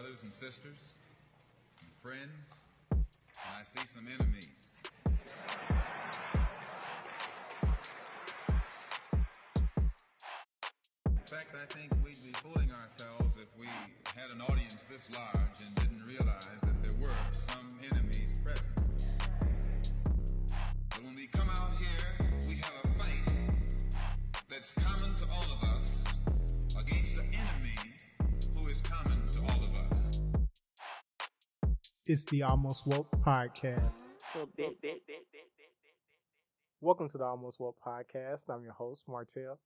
brothers and sisters, and friends, and I see some enemies. In fact, I think we'd be fooling ourselves if we had an audience this large and didn't realize that there were some enemies present. But when we come out here, we have a fight that's common to all of us against the enemy who is common It's the Almost Woke podcast. Welcome to the Almost Woke podcast. I'm your host, Martell.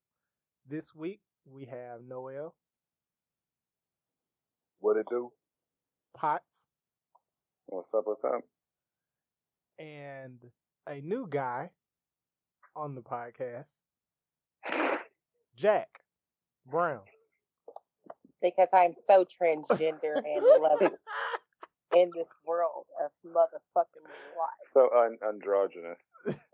This week we have Noel What it do? Potts What's up? What's up? and a new guy on the podcast, Jack Brown. because I'm so transgender and love it in this world of motherfucking life. So un- androgynous.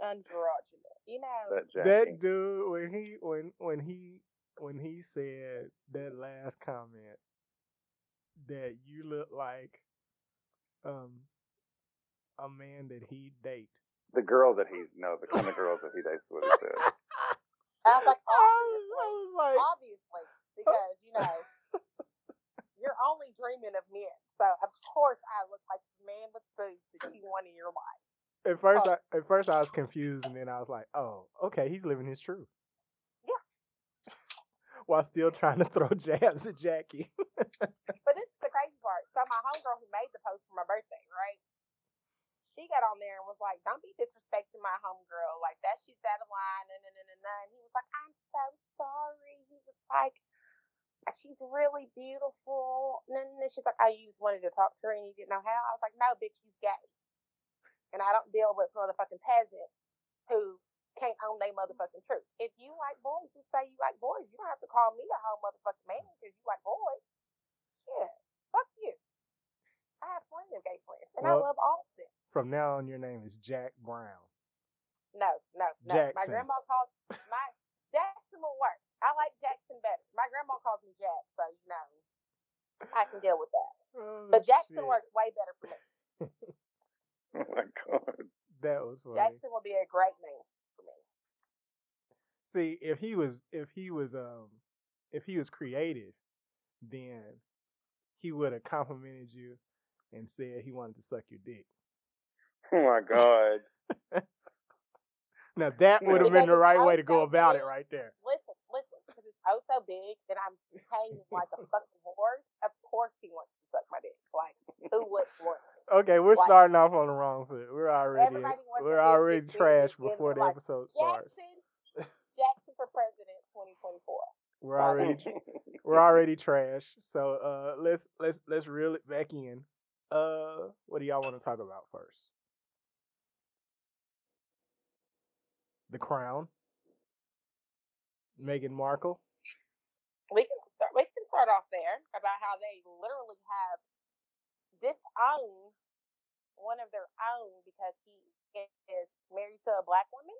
Androgynous. You know, That That dude when he when when he when he said that last comment that you look like um a man that he date. the girl that he no, the kind of girls that he dates. is What he said. I was like, I obviously, was like, obviously, because you know, you're only dreaming of men. So of course I look like the man with boobs that you want in your life. At first, Oh. I, at first I was confused, and then I was like, "Oh, okay, he's living his truth." Yeah. While still trying to throw jabs at Jackie. But this is the crazy part. So my homegirl who made the post for my birthday, right? She got on there and was like, "Don't be disrespecting my homegirl like that. She's out of line." And, and, and, and, and he was like, "I'm so sorry." He was like, "She's really beautiful." And then she's like, "I you just wanted to talk to her and you didn't know how." I was like, "No, bitch, she's gay." And I don't deal with motherfucking peasants who can't own their motherfucking truth. If you like boys, just say you like boys. You don't have to call me a whole motherfucking man because you like boys. Shit. Fuck you. I have plenty of gay friends, and Well- I love all of them. From now on, your name is Jack Brown. No, no, no. My Jackson. grandma calls my Jackson will work. I like Jackson better. My grandma calls me Jack, so you know I can deal with that. Oh, But Jackson shit. works way better for me. Oh my god. That was funny. Jackson will be a great name for me. See, if he was, if he was, um, if he was creative, then he would have complimented you and said he wanted to suck your dick. Oh my god. Now that would have been the right way to go about it right there. Listen, listen, because it's oh so big that I'm hanging like a fucking horse. Of course he wants to suck my dick. Like who would want to? Okay, we're Like- starting off on the wrong foot. We're already we're already trash before the like, episode starts. Jackson, Jackson for president, 2024. We're already we're already trash. So uh let's let's let's reel it back in. Uh what do y'all want to talk about first? The Crown. Meghan Markle. We can start. We can start off there about how they literally have disowned one of their own because he is married to a black woman.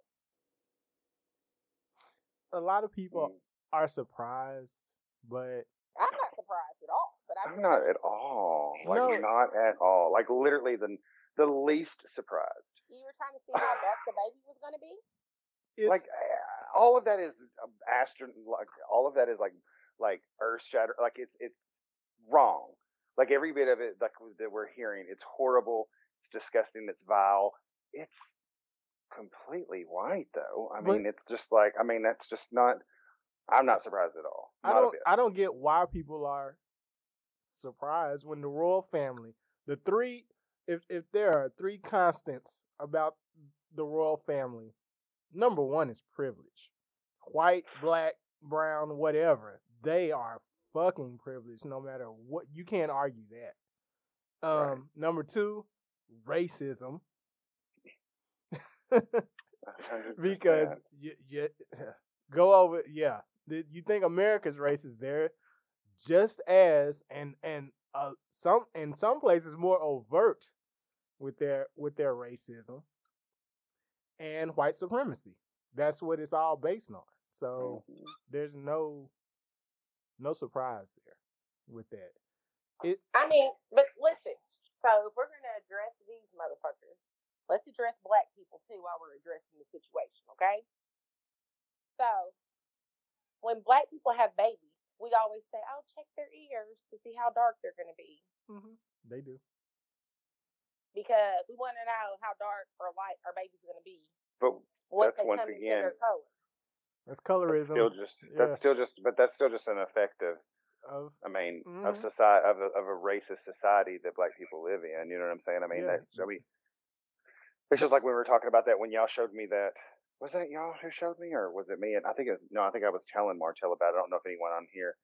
A lot of people are surprised, but I'm not surprised at all. But I'm, I'm not at all. Like No. not at all. Like literally the the least surprised. You were trying to see how best the baby was going to be. it's like uh, all of that is um, astron like all of that is like like earth shatter like it's it's wrong. Like every bit of it like that we're hearing it's horrible it's disgusting it's vile. It's completely white though. I But- mean it's just like i mean that's just not i'm not surprised at all. I not a don't I don't get why people are surprised when the royal family, the three if if there are three constants about the royal family, number one is privilege. White, black, brown, whatever. They are fucking privileged no matter what you can't argue that. Um Right. number two, racism. 100%. because you, you go over yeah you think america's racist there just as and and uh some in some places more overt with their with their racism and white supremacy that's what it's all based on so Mhm. there's no no surprise there with that It, I mean, but listen. So if we're gonna address these motherfuckers, let's address black people too while we're addressing the situation, okay? So when black people have babies, we always say, "Oh, check their ears to see how dark they're gonna be," Mm-hmm. they do. because we want to know how dark or light our baby's gonna be But once That's once come into again- That's that's colorism still just Yeah. that's still just but that's still just an effect of of I mean, Mhm. of society of a, of a racist society that black people live in. You know what I'm saying? I mean, Yeah. that, I mean, it's just like when we were talking about that when y'all showed me that. Was it y'all who showed me, or was it me? And I think it no, I think I was telling Martell about it. I don't know if anyone on here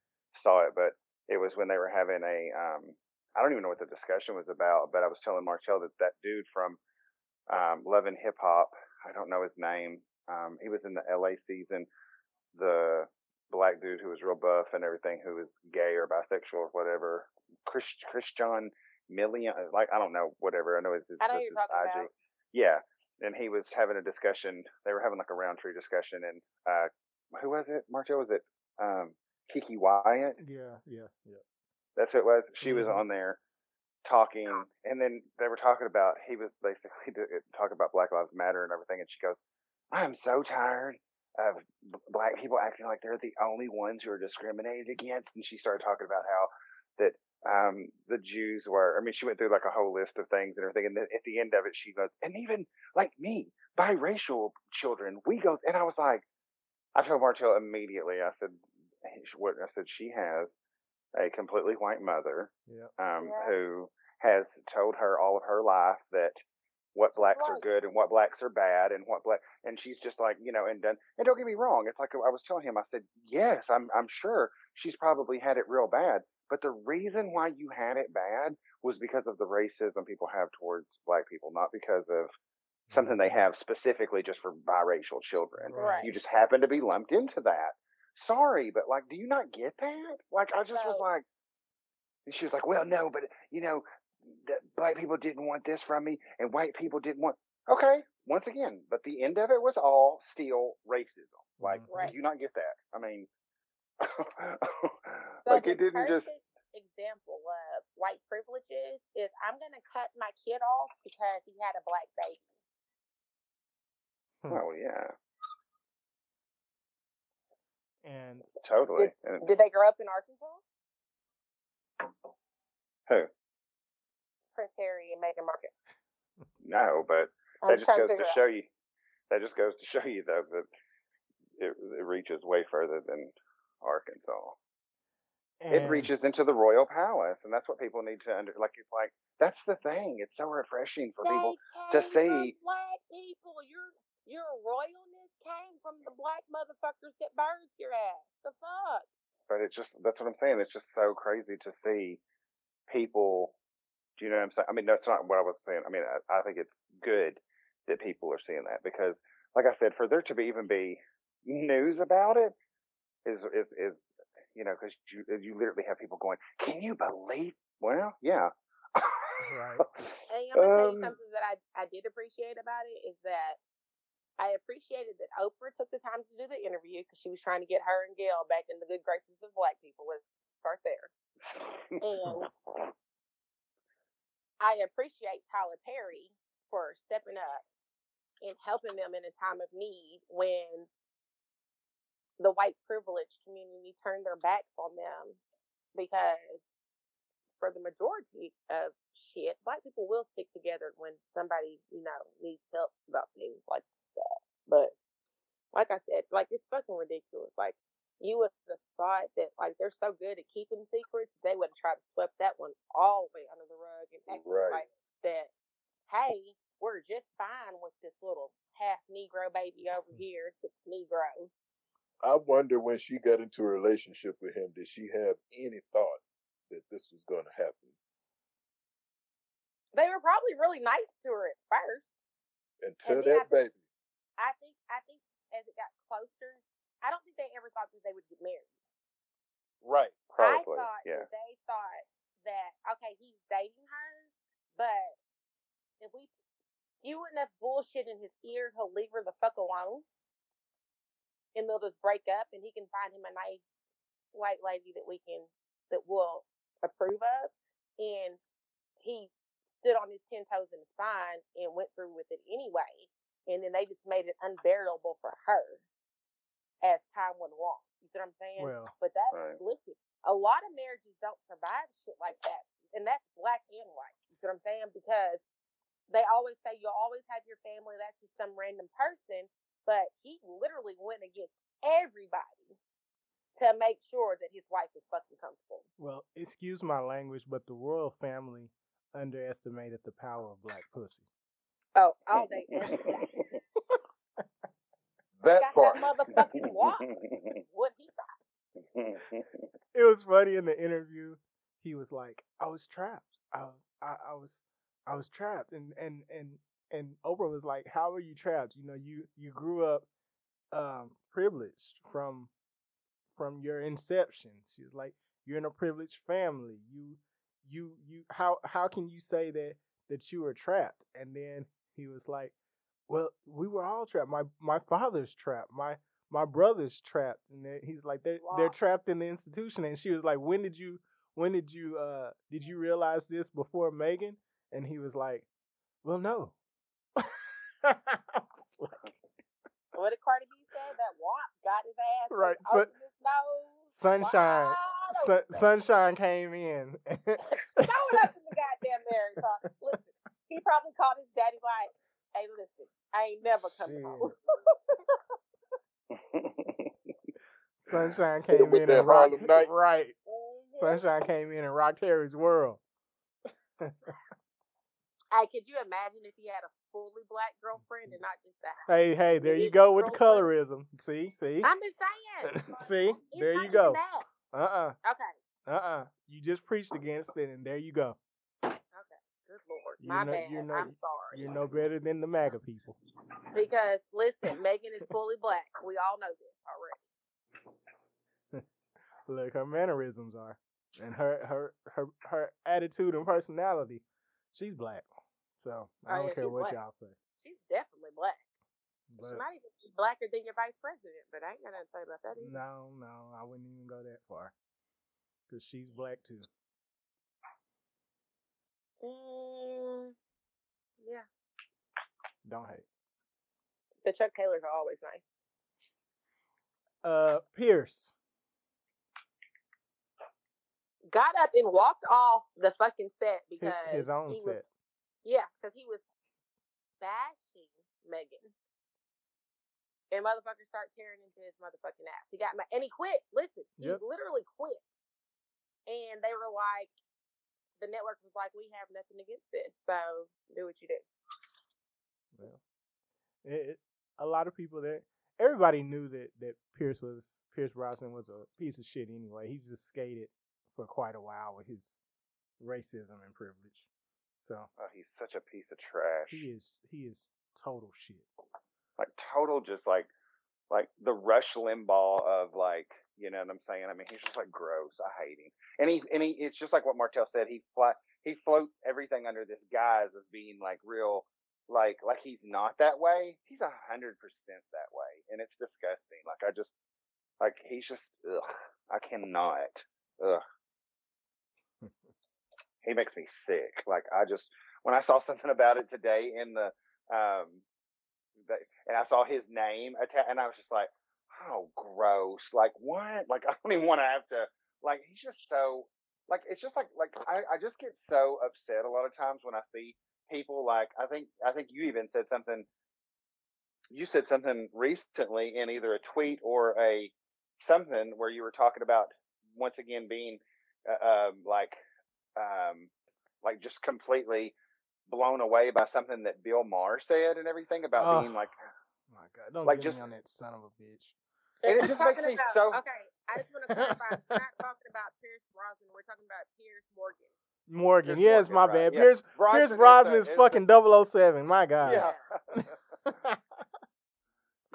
saw it, but it was when they were having a. Um, I don't even know what the discussion was about, but I was telling Martell that that dude from um, Love and Hip Hop. I don't know his name. Um, he was in the LA season. The black dude who was real buff and everything, who was gay or bisexual or whatever. Chris Christian Million, like I don't know, whatever. I know his, his, I know that's you're his talking IG. about. Yeah, and he was having a discussion. They were having like a round tree discussion, and uh, who was it? Marjo was it? Um, Keke Wyatt. yeah, yeah, yeah. That's who it was. She was Mhm. on there talking, and then they were talking about. He was basically talking about Black Lives Matter and everything, and she goes, "I'm so tired." Of b- black people acting like they're the only ones who are discriminated against, and she started talking about how that um, the Jews were. I mean, she went through like a whole list of things and everything. And then at the end of it, she goes, and even like me, biracial children, we go. And I was like, I told Martell immediately. I said, what? I said she has a completely white mother, Yeah. um, Yeah. who has told her all of her life that what blacks are good and what blacks are bad and what black and she's just like you know and done and don't get me wrong it's like i was telling him i said yes i'm i'm sure she's probably had it real bad but the reason why you had it bad was because of the racism people have towards black people not because of mm-hmm. something they have specifically just for biracial children. Right. you just happen to be lumped into that. Sorry but like do you not get that? Like i just was like and she was like well no but you know the black people didn't want this from me and white people didn't want okay once again but the end of it was all still racism like. Right. Mm-hmm. do you not get that i mean So like it didn't just example of white privileges is I'm gonna cut my kid off because he had a black baby. oh yeah And totally and Did they grow up in Arkansas? who Prince Harry and Meghan Markle. no but I'm that just goes to to show you that just goes to show you though that it, it reaches way further than arkansas and it reaches into the royal palace and that's what people need to under like it's like that's the thing it's so refreshing for people to see- black people. Your your royalness came from the black motherfuckers that birthed your ass. The fuck? but it's just that's what i'm saying it's just so crazy to see people do you know what i'm saying i mean that's not what i was saying i mean i, I think it's good that people are seeing that because like i said for there to be even be news about it is is is you know because you you literally have people going can you believe well yeah Right. And I'm gonna tell you Um, something that I I did appreciate about it is that I appreciated that Oprah took the time to do the interview because she was trying to get her and Gayle back in the good graces of black people. Let's start there. And I appreciate Tyler Perry for stepping up and helping them in a time of need when the white privileged community turned their backs on them because for the majority of shit, black people will stick together when somebody, you know, needs help about things like that. But like I said, like it's fucking ridiculous. Like you would have thought that like they're so good at keeping secrets, they would have tried to sweep that one all the way under the rug and act Right. like that. Hey, we're just fine with this little half Negro baby over here that's Negro. I wonder when she got into a relationship with him, did she have any thought that this was going to happen? They were probably really nice to her at first. Until then I that baby. I think I think as it got closer, I don't think they ever thought that they would get married. Right. Probably, I thought yeah. that they thought that okay, he's dating her, but if we you wouldn't have bullshit in his ear, he'll leave her the fuck alone. And they'll just break up and he can find him a nice white lady that we can that will approve of. and he stood on his ten toes in the spine and went through with it anyway. And then they just made it unbearable for her as time went along. You see what I'm saying? Well, But that's Right. listen, a lot of marriages don't survive shit like that. And that's black and white. You see what I'm saying? Because they always say you'll always have your family, that's just some random person. But he literally went against everybody to make sure that his wife was fucking comfortable. well, excuse my language, but the royal family underestimated the power of black pussy. Oh, all day, every day. That Got part. that motherfucking walk. What he thought. It was funny in the interview. He was like, "I was trapped. I was, I, I was, I was trapped." And and and and Oprah was like, "How are you trapped? You know, you you grew up um, privileged from from your inception." She was like, "You're in a privileged family. You you you how how can you say that that you were trapped?" And then he was like, "Well, we were all trapped. My my father's trapped. My my brother's trapped." And he's like, "They they're trapped in the institution." And she was like, "When did you when did you uh did you realize this before Meghan?" And he was like, "Well, no." What did Cardi B say? That walk got his ass Right, open so- his nose. Sunshine, wide sun, sunshine came in. Throw it up in the goddamn marriage talk. Listen, he probably called his daddy like, "Hey, listen, I ain't never coming home." Sunshine came in and rocked Harlem Night. right. Mhm. Sunshine came in and rocked Harry's world. Hey, could you imagine if he had a fully black girlfriend and not just a? Hey, hey, there you go with the colorism. See, see, I'm just saying. see, It's there you go. that. Uh uh-uh, Okay. uh, uh. You just preached against it, and there you go. Okay. Good lord. You're My no- bad. you're no- I'm sorry. You're no better than the MAGA people. Because listen, Meghan is fully black. We all know this already. Look, her mannerisms are, and her her her her attitude and personality. She's black, so I Oh, don't yeah, care what black. y'all say. She's definitely black. she might even be blacker than your vice president, but I ain't got nothing to say about that either. no, no, I wouldn't even go that far, cause she's black too. Mm, yeah. Don't hate. The Chuck Taylors are always nice. Uh, Pierce. Got up and walked off the fucking set because his own set. Was, yeah, because he was bashing Meghan. And motherfuckers start tearing into his motherfucking ass. He got mad. And he quit. Listen, he Yep. literally quit. And they were like, the network was like, we have nothing against this. So do what you do. Well, it, it- a lot of people there. Everybody knew that that Pierce was Pierce Brosnan was a piece of shit anyway. He's just skated for quite a while with his racism and privilege. So oh, he's such a piece of trash. he is he is total shit. like total just like like the Rush Limbaugh of like you know what I'm saying. I mean, he's just like gross. I hate him. And he and he it's just like what Martell said. He fly he floats everything under this guise of being like real like like he's not that way. He's a hundred percent that way, and it's disgusting. Like I just like he's just ugh. I cannot ugh. He makes me sick. Like I just when I saw something about it today in the um that, and I saw his name atta- and I was just like, oh, gross. Like what? Like I don't even want to have to. Like he's just so. Like it's just like like I, I just get so upset a lot of times when I see people like I think I think you even said something. You said something recently in either a tweet or a something where you were talking about once again being uh, um, like um, like just completely blown away by something that Bill Maher said and everything about Ugh. being like My God, don't Like, get just- me on that son of a bitch. And it just makes talking me about- so- Okay, I just want to clarify. we're not talking about Pierce Brosnan. We're talking about Pierce Morgan. Morgan, Pierce yes, Morgan, my right, bad. yeah. Pierce Bronson Pierce is Brosnan the- is, is the- fucking 007. My God. yeah.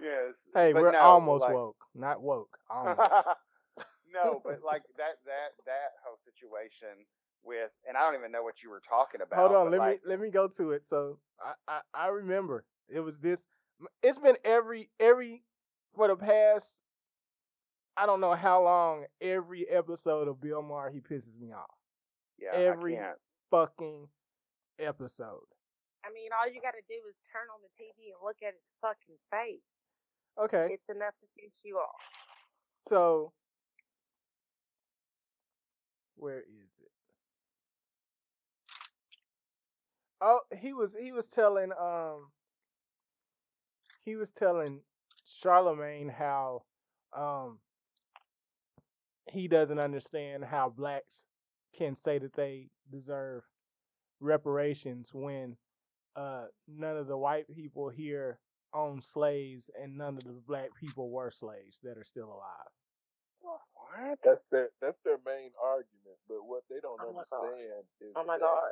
yes. hey, we're no, almost like- woke, not woke. Almost. no, but like that that that whole situation with, and I don't even know what you were talking about. Hold on, let like, me let me go to it. So I, I I remember it was this. It's been every every for the past. I don't know how long. Every episode of Bill Maher, he pisses me off. Yeah, Every- I can't. fucking episode. I mean, all you got to do is turn on the TV and look at his fucking face. Okay, It's enough to piss you off. so where is it? Oh, he was he was telling um he was telling Charlemagne how um he doesn't understand how blacks can say that they deserve reparations when uh none of the white people here own slaves and none of the black people were slaves that are still alive. What? That's their that's their main argument. But what they don't Oh my God. understand is Oh my that- god.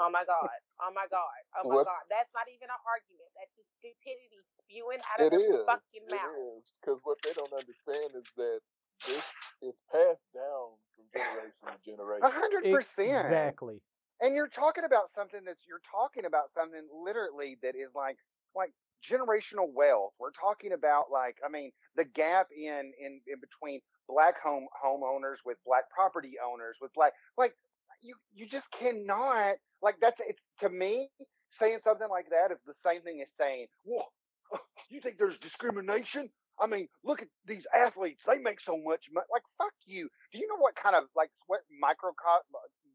Oh my god. Oh my god. Oh my What- god. That's not even an argument. That's just stupidity spewing out of It their is. fucking It mouth. is because what they don't understand is that this is passed down from generation to A generation. hundred percent. Exactly. And you're talking about something that's you're talking about something literally that is like like generational wealth. We're talking about like I mean the gap in in in between black home homeowners with black property owners with black like you you just cannot like that's it's to me saying something like that is the same thing as saying, "Whoa, you think there's discrimination?" I mean, look at these athletes; they make so much money. Like, fuck you. Do you know what kind of like what micro,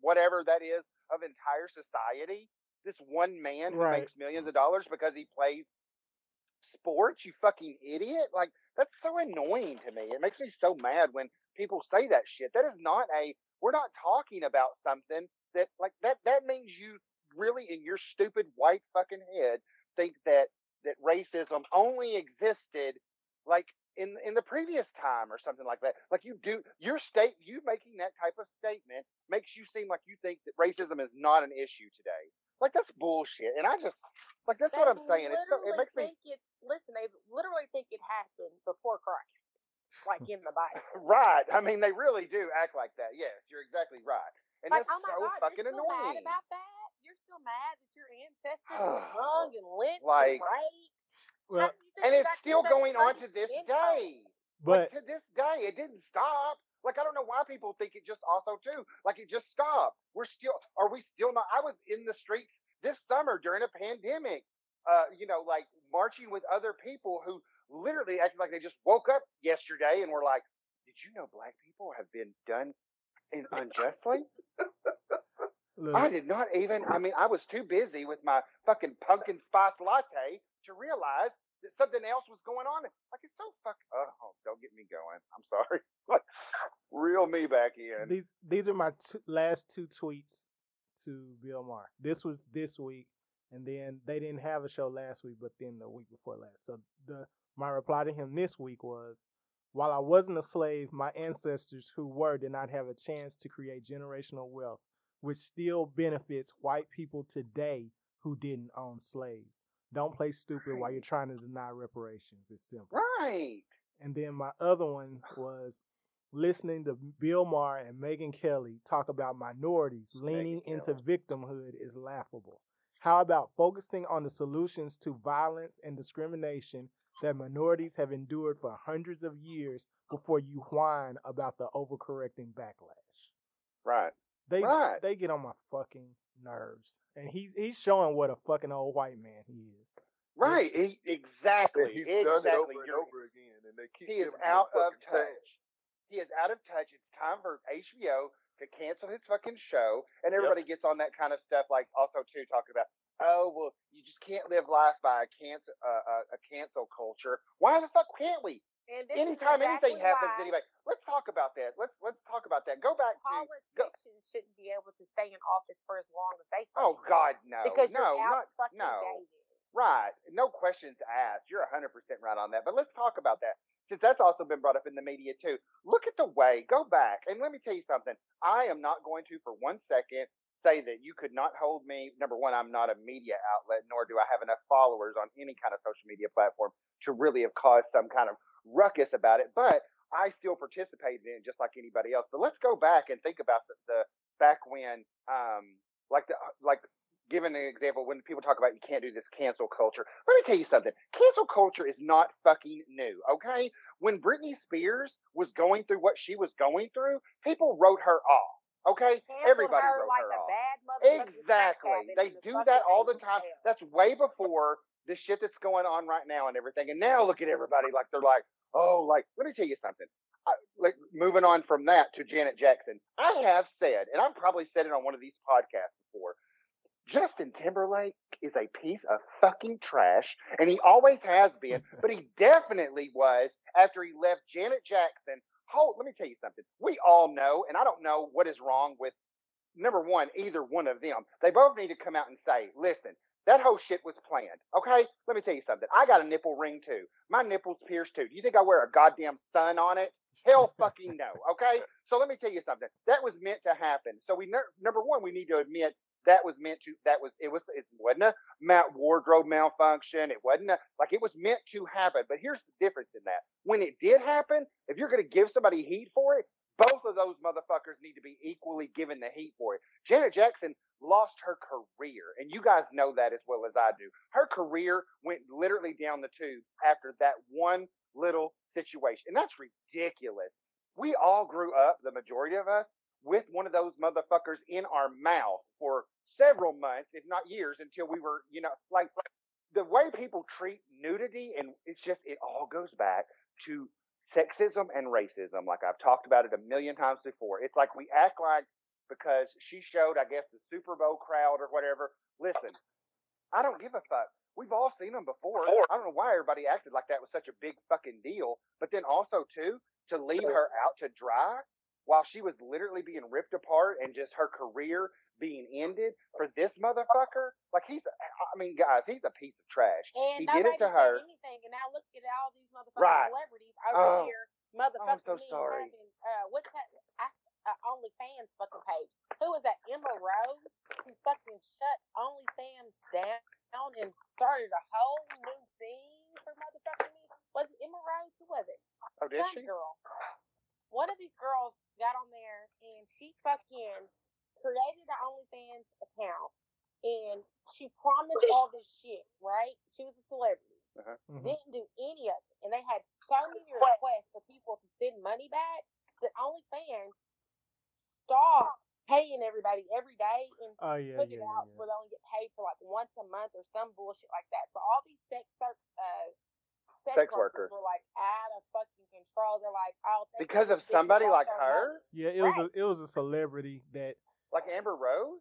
whatever that is, of entire society? This one man who Right. makes millions of dollars because he plays sports. You fucking idiot! Like, that's so annoying to me. It makes me so mad when people say that shit. That is not a. We're not talking about something that like that. That means you really, in your stupid white fucking head, think that that racism only existed like in in the previous time or something like that. Like you do your state you making that type of statement makes you seem like you think that racism is not an issue today. Like that's bullshit. And I just like that's what I'm saying. It's so, it literally makes me it, listen, they literally think it happened before Christ. Like in the Bible. right. I mean they really do act like that. Yes, you're exactly right. And like, that's oh my so God, fucking you're still annoying. mad about that? You're still mad that your ancestors were hung and lynched Like- and raped? Well, How do you think and you still going on to this day. but like to this day, it didn't stop. Like I don't know why people think it just also too. Like it just stopped. We're still. Are we still not? I was in the streets this summer during a pandemic. Uh, you know, like marching with other people who literally acted like they just woke up yesterday and were like, "Did you know black people have been done in unjustly?" look, I did not even. I mean, I was too busy with my fucking pumpkin spice latte to realize that something else was going on. Like it's so fuck. Oh, don't get me going. I'm sorry. Like, reel me back in. these these are my two, last two tweets to Bill Maher. This was this week, and then they didn't have a show last week, but then the week before last. So the my reply to him this week was, while I wasn't a slave, my ancestors who were did not have a chance to create generational wealth, which still benefits white people today who didn't own slaves. Don't play stupid while you're trying to deny reparations. It's simple. Right. And then my other one was listening to Bill Maher and Megyn Kelly talk about minorities leaning into victimhood is laughable. How about focusing on the solutions to violence and discrimination that minorities have endured for hundreds of years before you whine about the overcorrecting backlash? Right. They Right. they get on my fucking nerves. And he he's showing what a fucking old white man he is. Right. He, exactly. And he's exactly. done it over and You're- over again, and they keep He is out of touch. pass. He is out of touch. It's time for HBO to cancel his fucking show, and everybody gets on that kind of stuff. Like also too talking about, oh well, you just can't live life by a cancel uh, uh, a cancel culture. Why the fuck can't we? And this is Anytime anything happens, why anyway. Let's talk about that. Let's let's talk about that. Go back to. Go, Politicians shouldn't be able to stay in office for as long as they oh God, no, because no, you're out not fucking no. dated. Right. No questions asked. You're 100% right on that. But let's talk about that since that's also been brought up in the media too. Look at the way, go back, and let me tell you something. I am not going to, for one second, say that you could not hold me. Number one, I'm not a media outlet, nor do I have enough followers on any kind of social media platform to really have caused some kind of ruckus about it. But I still participated in it just like anybody else. But let's go back and think about the, the back when, um, like the like given an example, when people talk about you can't do this cancel culture, let me tell you something. Cancel culture is not fucking new, okay? When Britney Spears was going through what she was going through, people wrote her off, Okay, Cancel everybody her wrote like her off. Exactly. They do that all the time. fails. That's way before the shit that's going on right now and everything. And now look at everybody like they're like, oh, like let me tell you something. I, like moving on from that to Janet Jackson, I have said, and I've probably said it on one of these podcasts before. Justin Timberlake is a piece of fucking trash, and he always has been, but he definitely was after he left Janet Jackson. Hold, let me tell you something. We all know, and I don't know what is wrong with number one, either one of them. They both need to come out and say, listen, that whole shit was planned. Okay? Let me tell you something. I got a nipple ring too. My nipple's pierced too. Do you think I wear a goddamn sun on it? Hell fucking no. Okay? So let me tell you something. That was meant to happen. So we number one, we need to admit that was meant to that was it was it wasn't a wardrobe malfunction. It wasn't a, like it was meant to happen. But here's the difference in that. When it did happen, if you're gonna give somebody heat for it, both of those motherfuckers need to be equally given the heat for it. Janet Jackson lost her career, and you guys know that as well as I do. Her career went literally down the tube after that one little situation, and that's ridiculous. We all grew up, the majority of us, with one of those motherfuckers in our mouth for several months, if not years, until we were, you know, like the way people treat nudity, and it's just, it all goes back to sexism and racism. Like I've talked about it a million times before. It's like we act like because she showed, I guess, the Super Bowl crowd or whatever. Listen, I don't give a fuck. We've all seen them before. I don't know why everybody acted like that was such a big fucking deal. But then also too, to leave her out to dry while she was literally being ripped apart and just her career being ended for this motherfucker. Like he's, I mean, guys, he's a piece of trash. And he did it to her. anything. And now look at all these motherfucking Right. celebrities over Oh. here, motherfucking so sorry. having, uh, what's that? I, uh, OnlyFans fucking page. Who was that? Amber Rose, who fucking shut OnlyFans down and started a whole new thing for motherfucking me. Was it Amber Rose? Who was it? Oh, did Some she? girl. One of these girls got on there and she fucking created an OnlyFans account and she promised all this shit, right? She was a celebrity. Mhm. Didn't do any of it. And they had so many requests for people to send money back that OnlyFans stopped paying everybody every day and Oh yeah, put yeah, it yeah, out yeah. where they only get paid for like once a month or some bullshit like that. So all these sex ser- uh, sex, Sex workers workers. were like out of fucking control. They're like, oh, Because of somebody like her, money. Yeah, it was a it was a celebrity that like Amber Rose.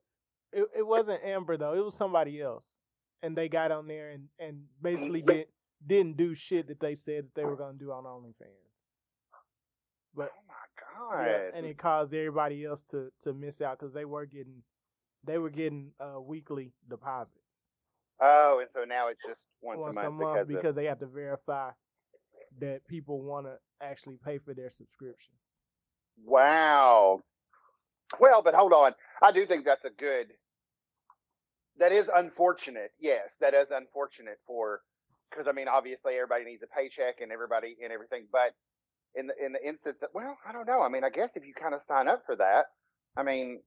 it, it wasn't Amber though. It was somebody else, and they got on there and and basically Mm-hmm. did didn't do shit that they said that they were gonna do on OnlyFans. But Oh my god! yeah, and it caused everybody else to to miss out because they were getting they were getting uh, weekly deposits oh, and so now it's just once, once a month, because, because they have to verify that people want to actually pay for their subscription. wow. Well, but hold on. I do think that's a good. That is unfortunate. Yes, that is unfortunate for because I mean, obviously everybody needs a paycheck and everybody and everything, but in the in the instance that well, I don't know. I mean, I guess if you kind of sign up for that, I mean,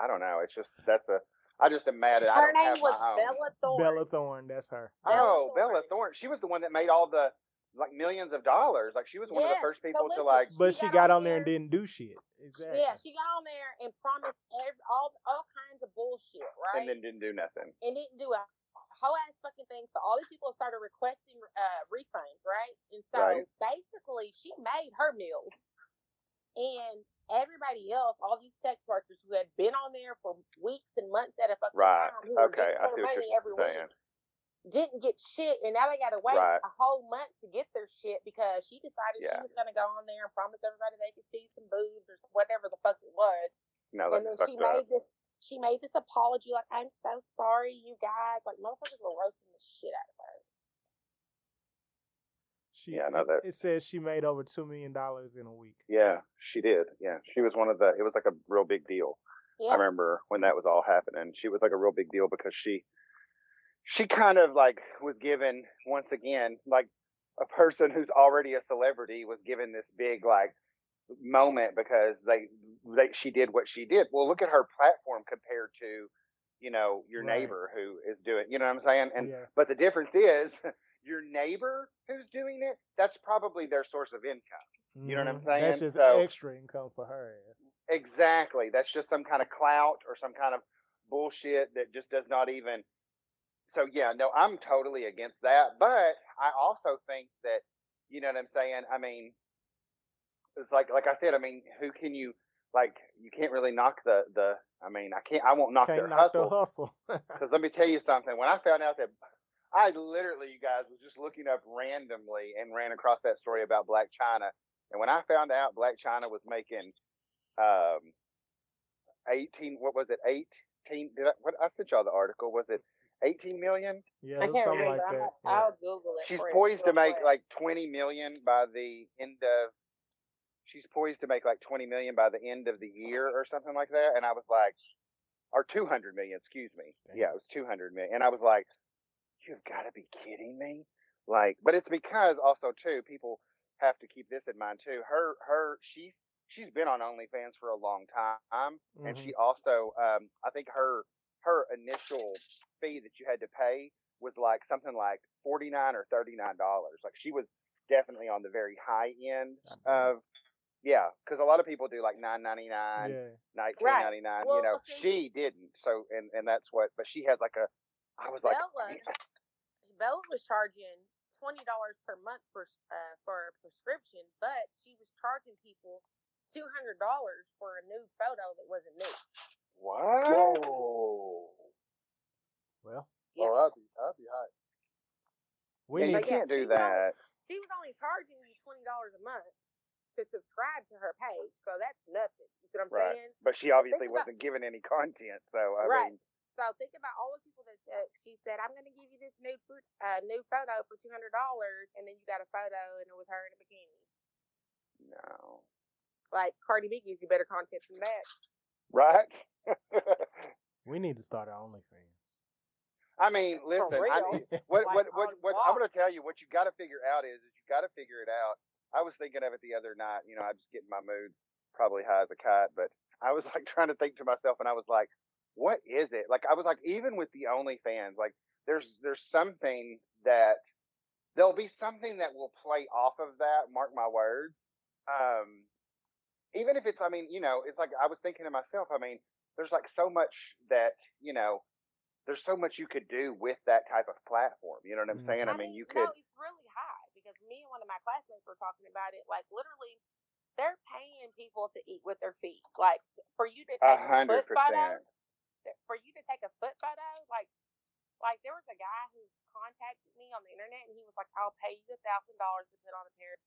I don't know. It's just that's a. I just am mad at. I Her don't name have was my own. Bella Thorne. Bella Thorne, that's her. Oh, Bella Bella Thorne. She was the one that made all the like millions of dollars. Like she was one of the first so people to like. But She she got got on on there and didn't do shit. Exactly. Yeah, she got on there and promised every, all all kinds of bullshit, right? And then didn't do nothing. and didn't do a whole ass fucking thing. So all these people started requesting uh, refunds, right? And so Right. basically, she made her meals, and everybody else, all these sex workers who had been on there for weeks and months at a fucking Right. time, who Okay. I see what money you're every saying. week, didn't get shit, and now they got to wait Right. a whole month to get their shit because she decided Yeah. she was going to go on there and promise everybody they could see some boobs or whatever the fuck it was No, and then she up. made this she made this apology like i'm so sorry you guys like motherfuckers were roasting the shit out of her She, Yeah, I know it- that. It says she made over two million dollars in a week. Yeah, she did. Yeah, she was one of the. It was like a real big deal. yeah I remember when that was all happening. She was like a real big deal because she, she kind of like was given once again like a person who's already a celebrity was given this big like moment because they they she did what she did. Well, look at her platform compared to, you know, your Right. neighbor who is doing. You know what I'm saying? And yeah. but the difference is. Your neighbor who's doing it, that's probably their source of income. You know what I'm Mhm. saying? That's just So- extra income for her. Exactly. That's just some kind of clout or some kind of bullshit that just does not even. So yeah, no, I'm totally against that. But I also think that you know what I'm saying. I mean, it's like like I said. I mean, who can you like? You can't really knock the the. I mean, I can't. I won't knock Can't their knock hustle. the hustle. Because let me tell you something. When I found out that I literally, you guys, was just looking up randomly and ran across that story about Blac Chyna. And when I found out Blac Chyna was making um, 18, what was it, 18? Did I, what, I sent y'all the article. Was it 18 million? yeah, I can't something remember. like I'm, that. Yeah. I'll Google it. She's poised to make like 20 million by the end of. She's poised to make like 20 million by the end of the year or something like that. And I was like, or 200 million, excuse me. Yeah, it was 200 million. And I was like, you've got to be kidding me. Like, but it's because also too, people have to keep this in mind too. Her, her, she, she's been on OnlyFans for a long time. And Mhm. she also, um, I think her, her initial fee that you had to pay was like something like 49 or 39 dollars. Like she was definitely on the very high end God damn. of, yeah, because a lot of people do like 9.99, yeah. nineteen Right. Well, you know, see- she didn't. So, and and that's what. But she has like a. I was like, Bella, Bella was charging twenty dollars per month for uh, for a prescription, but she was charging people two hundred dollars for a nude photo that wasn't nude. what? Whoa. Well, Yeah. Oh, I'd be, I'd be hot. we yeah, you can't do she was only- that. She was only charging you twenty dollars a month to subscribe to her page, so that's nothing. You see what I'm Right. saying? But she obviously about- wasn't given any content. So I Right. mean, So think about all the people that uh, she said, "I'm going to give you this new food, uh, nude photo for two hundred dollars," and then you got a photo and it was her in a bikini. no. Like Cardi B gives you better content than that. Right. we need to start our OnlyFans. I mean, listen. I, real. what Like what what, on what I'm going to tell you, what you got to figure out is, is you got to figure it out. I was thinking of it the other night. You know, I just get in my mood, probably high as a kite, but I was like trying to think to myself, and I was like, what is it? Like I was like, even with the OnlyFans, like there's there's something that there'll be something that will play off of that. Mark my words. Um, even if it's, I mean, you know, it's like I was thinking to myself. I mean, there's like so much that you know there's so much you could do with that type of platform. You know what I'm Mhm. saying? I mean, you could. No, it's really high because me and one of my classmates were talking about it. Like literally, they're paying people to eat with their feet. Like for you to take a hundred foot photo, for you to take a foot photo, like like there was a guy who contacted me on the internet and he was like, "I'll pay you a thousand dollars to put on a pair of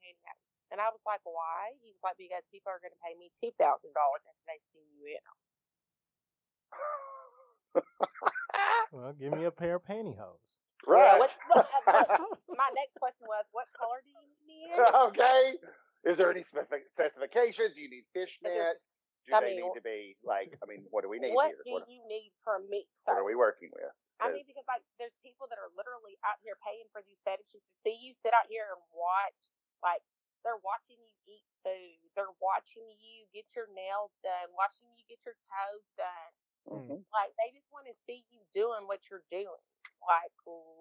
pantyhose." And I was like, "Why?" He was like, "Because people are going to pay me two thousand dollars after they see seen you in 'em." Well, give me a pair of pantyhose. Yeah, what, what, uh, what, my next question was, "What color do you need?" okay. Is there any specific specifications? Do you need fishnet? Do I they mean, need to be like? I mean, what do we need what here? do What, you need from me? what are we working with? I mean, because like there's people that are literally out here paying for these fetishes to see you sit out here and watch. Like they're watching you eat food. They're watching you get your nails done. Watching you get your toes done. Mhm. Like they just want to see you doing what you're doing. Like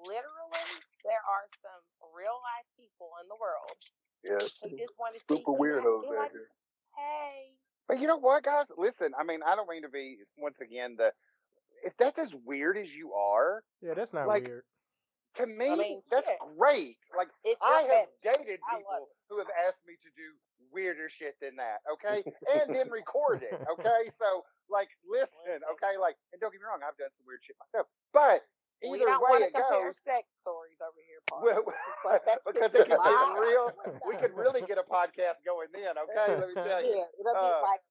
literally, there are some real life people in the world Yes. who just want to Super you and weirdos be out like, here. hey. But you know what, guys? Listen, I mean, I don't mean to be once again the. If that's as weird as you are, Yeah, that's not Like, weird. to me, mean, that's shit. great. Like It's I have fetish. dated people who have asked me to do weirder shit than that, okay? and then record it, okay? So, like, listen, okay? Like, and don't get me wrong, I've done some weird shit myself. But we don't way want to it compare goes, sex stories over here, Paul. well, like, because it can get real. We could really get a podcast going then, okay? Let me tell you. Yeah, it'll be Uh, like,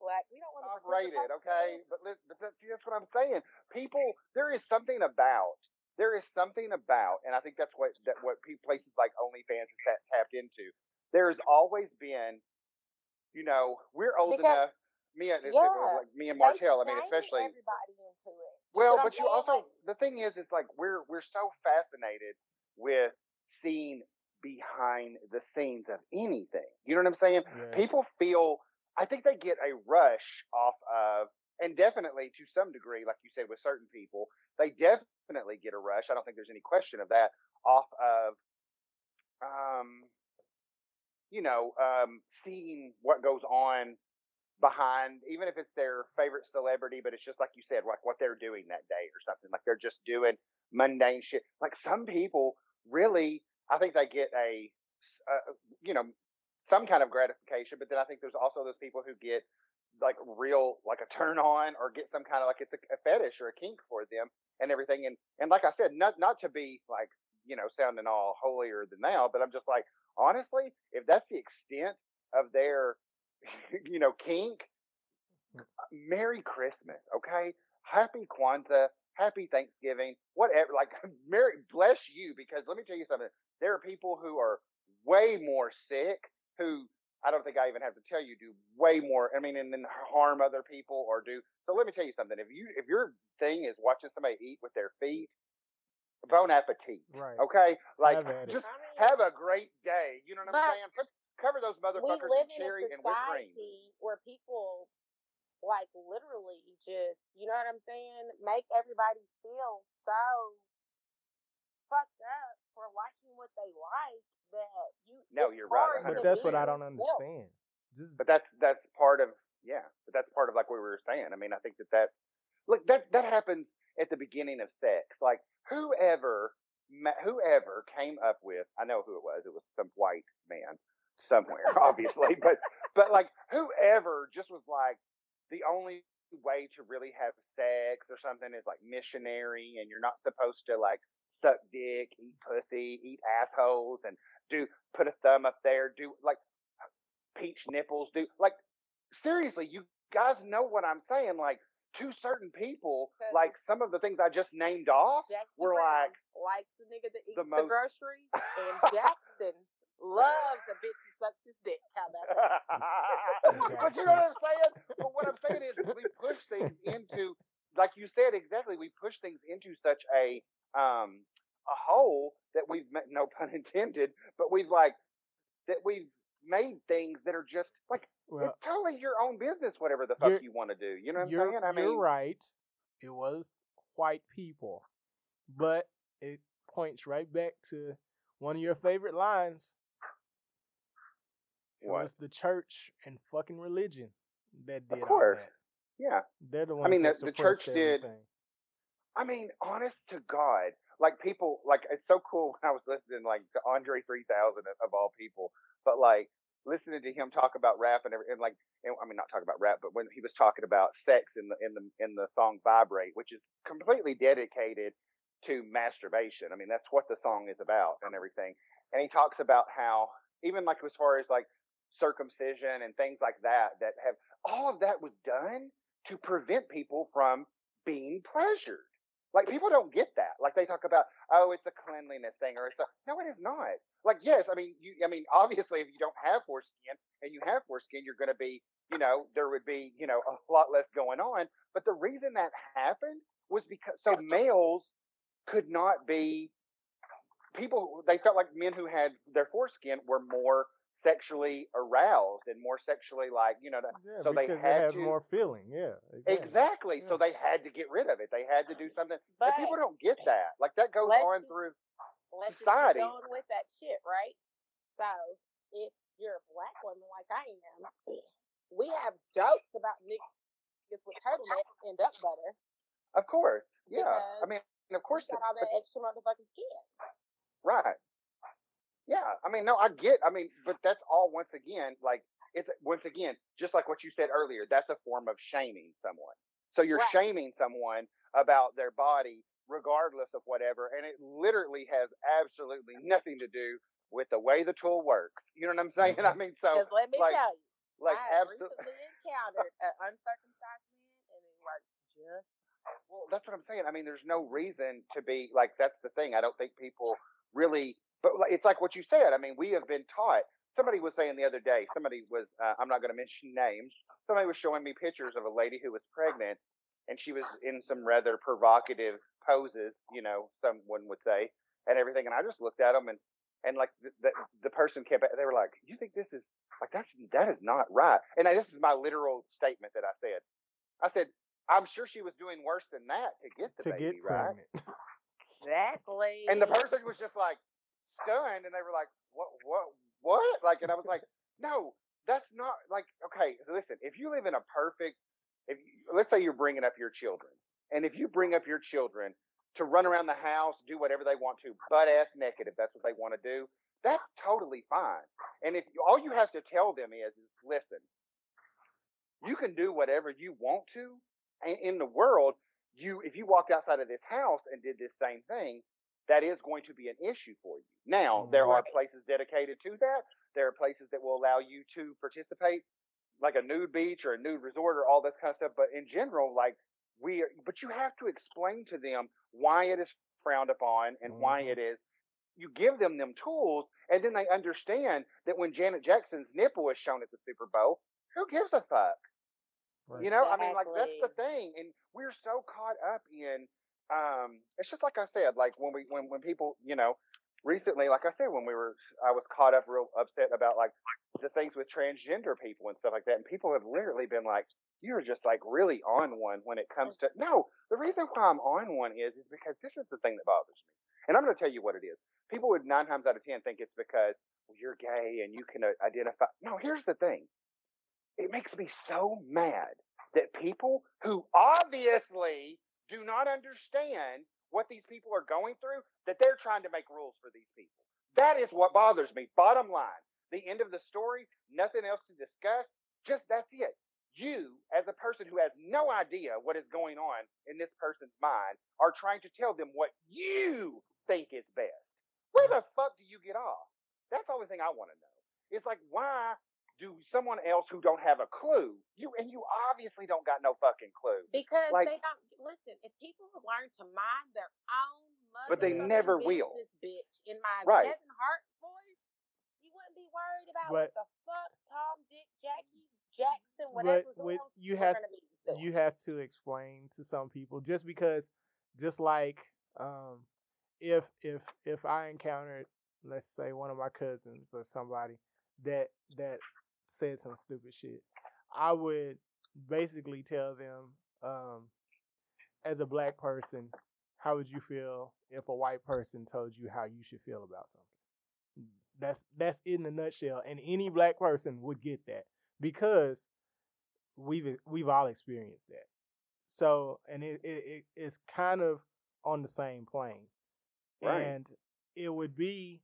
like we don't want to I've rated, okay? But listen, but that's, that's what I'm saying. People, there is something about, there is something about, and I think that's what that what places like OnlyFans tap- tapped into. There has always been, you know, we're old Because- enough. Me and Yeah, like me and Martell. I mean, especially. everybody into it. Well, what I'm but you also Like- the thing is, it's like we're we're so fascinated with seeing behind the scenes of anything. You know what I'm saying? Yeah. People feel. I think they get a rush off of, and definitely to some degree, like you said, with certain people, they definitely get a rush. I don't think there's any question of that off of, um, you know, um, seeing what goes on behind, even if it's their favorite celebrity, but it's just like you said, like what they're doing that day or something. Like they're just doing mundane shit. Like some people really, I think they get a, uh, you know, some kind of gratification, but then I think there's also those people who get like real, like a turn on or get some kind of like it's a, a fetish or a kink for them and everything. And, and like I said, not, not to be like, you know, sounding all holier than thou, but I'm just like, honestly, if that's the extent of their, you know, kink, mm. Merry Christmas, okay? Happy Kwanzaa, Happy Thanksgiving, whatever. Like, Merry, bless you, because let me tell you something. There are people who are way more sick, who I don't think I even have to tell you do way more. I mean, and then harm other people or do. So let me tell you something. If you if your thing is watching somebody eat with their feet, bon appetit. Right. Okay, like Have just have a great day. You know what I'm But saying? Put, cover those we motherfuckers live in in cherry a and whipped cream. society where people like literally just you know what I'm saying, make everybody feel so fucked up for liking what they like that you No, you're right, But that's what I don't yourself. understand. Just But that's that's part of yeah. But that's part of like what we were saying. I mean, I think that that's look that that happens at the beginning of sex. Like whoever ma- whoever came up with I know who it was. It was some white man somewhere, obviously. but but like whoever just was like the only way to really have sex or something is like missionary, and you're not supposed to like suck dick, eat pussy, eat assholes, and do put a thumb up there, do like peach nipples, do like seriously, you guys know what I'm saying? Like to certain people, like some of the things I just named off Jackson were Brown like likes the nigga that eats the the, most- groceries, and Jackson loves a bitch who sucks his dick. How about that? but you know what I'm saying? But what I'm saying is we push things into like you said exactly, we push things into such a um a hole that we've met no pun intended, but we've like that we've made things that are just like well, it's totally your own business, whatever the fuck You're- want to do. You know what I'm saying? I mean, you're right. It was white people, but it points right back to one of your favorite lines. It What? was the church and fucking religion that did all course. that. yeah. They're the ones I mean, that the- the church did- I mean, honest to God, like people, like it's so cool when I was listening, like to Andre 3000 of- of all people, but like listening to him talk about rap and, every, and like, and, I mean, not talking about rap, but when he was talking about sex in the in the in the song "Vibrate," which is completely dedicated to masturbation. I mean, that's what the song is about and everything. And he talks about how even like as far as like circumcision and things like that, that have all of that was done to prevent people from being pleasured. Like people don't get that. Like they talk about, oh, it's a cleanliness thing, or it's a no, it is not. Like yes, I mean, you, I mean, obviously, if you don't have foreskin and you have foreskin, you're going to be, you know, there would be, you know, a lot less going on. But the reason that happened was because so males could not be people. They felt like men who had their foreskin were more sexually aroused and more sexually like, you know, Yeah, so they had it has to- more feeling. Yeah, Exactly. So Yeah. they had to get rid of it. They had to do something. But and people don't get that. Like that goes Let's on just- through. let's society. just going with that shit, right? So if you're a black woman like I am, we have jokes about niggas with turtlenecks and duck butter. Of course. Yeah. I mean, of course. We got all that extra motherfucking skin. right. Yeah. I mean, no, I get. I mean, but that's all. Once again, like it's once again just like what you said earlier. That's a form of shaming someone. So you're Right. shaming someone about their body, regardless of whatever, and it literally has absolutely nothing to do with the way the tool works. You know what I'm saying? I mm-hmm. mean, so let me like, tell you, like I absolutely. encountered an uncircumcised man, and it works just. Well, that's what I'm saying. I mean, there's no reason to be like. That's the thing. I don't think people really. But it's like what you said. I mean, we have been taught. Somebody was saying the other day. Somebody was. Uh, I'm not going to mention names. Somebody was showing me pictures of a lady who was pregnant, and she was in some rather provocative poses. You know, someone would say, and everything. And I just looked at them, and and like the the, the person kept. They were like, "You think this is like that's that is not right?" And this is my literal statement that I said. I said, I'm sure she was doing worse than that to get the to baby, get right? pregnant. Exactly. And the person was just like stunned, and they were like, "What? What? What?" Like, and I was like, "No, that's not like okay. Listen, if you live in a perfect, if you, let's say you're bringing up your children, and if you bring up your children to run around the house, do whatever they want to, butt ass naked, if that's what they want to do, that's totally fine. And if all you have to tell them is, is listen, you can do whatever you want to in the world. You, if you walked outside of this house and did this same thing, that is going to be an issue for you. Now, there are places dedicated to that. There are places that will allow you to participate, like a nude beach or a nude resort or all this kind of stuff. But in general, like we, are, but you have to explain to them why it is frowned upon and mm-hmm. why it is. You give them them tools, and then they understand that when Janet Jackson's nipple is shown at the Super Bowl, who gives a fuck? Right. You know, exactly. I mean, like that's the thing, and we're so caught up in. Um, it's just like I said, like when we when when people, you know, recently, like I said, when we were, I was caught up real upset about like the things with transgender people and stuff like that, and people have literally been like, you're just like really on one when it comes to no the reason why i'm on one is is because this is the thing that bothers me and i'm going to tell you what it is. People would nine times out of ten think it's because well, you're gay and you can uh, identify no here's the thing. It makes me so mad that people who obviously do not understand what these people are going through that they're trying to make rules for these people that is what bothers me bottom line the end of the story nothing else to discuss just that's it you, as a person who has no idea what is going on in this person's mind, are trying to tell them what you think is best. Where mm-hmm. the fuck do you get off? That's the only thing I want to know. It's like, why do someone else who don't have a clue, you and you obviously don't got no fucking clue. Because like, they don't listen, if people learn to mind their own But they never will. Bitch, in my right. Kevin Hart voice, you wouldn't be worried about but, what the fuck Tom, Dick, Jackie, Jackson, whatever. But with, you have you have to explain to some people just because, just like um, if if if I encountered, let's say, one of my cousins or somebody that that said some stupid shit, I would basically tell them, um, as a black person, how would you feel if a white person told you how you should feel about something? That's that's in a nutshell, and any black person would get that because we've we've all experienced that. So, and it, it it's kind of on the same plane, right. and it would be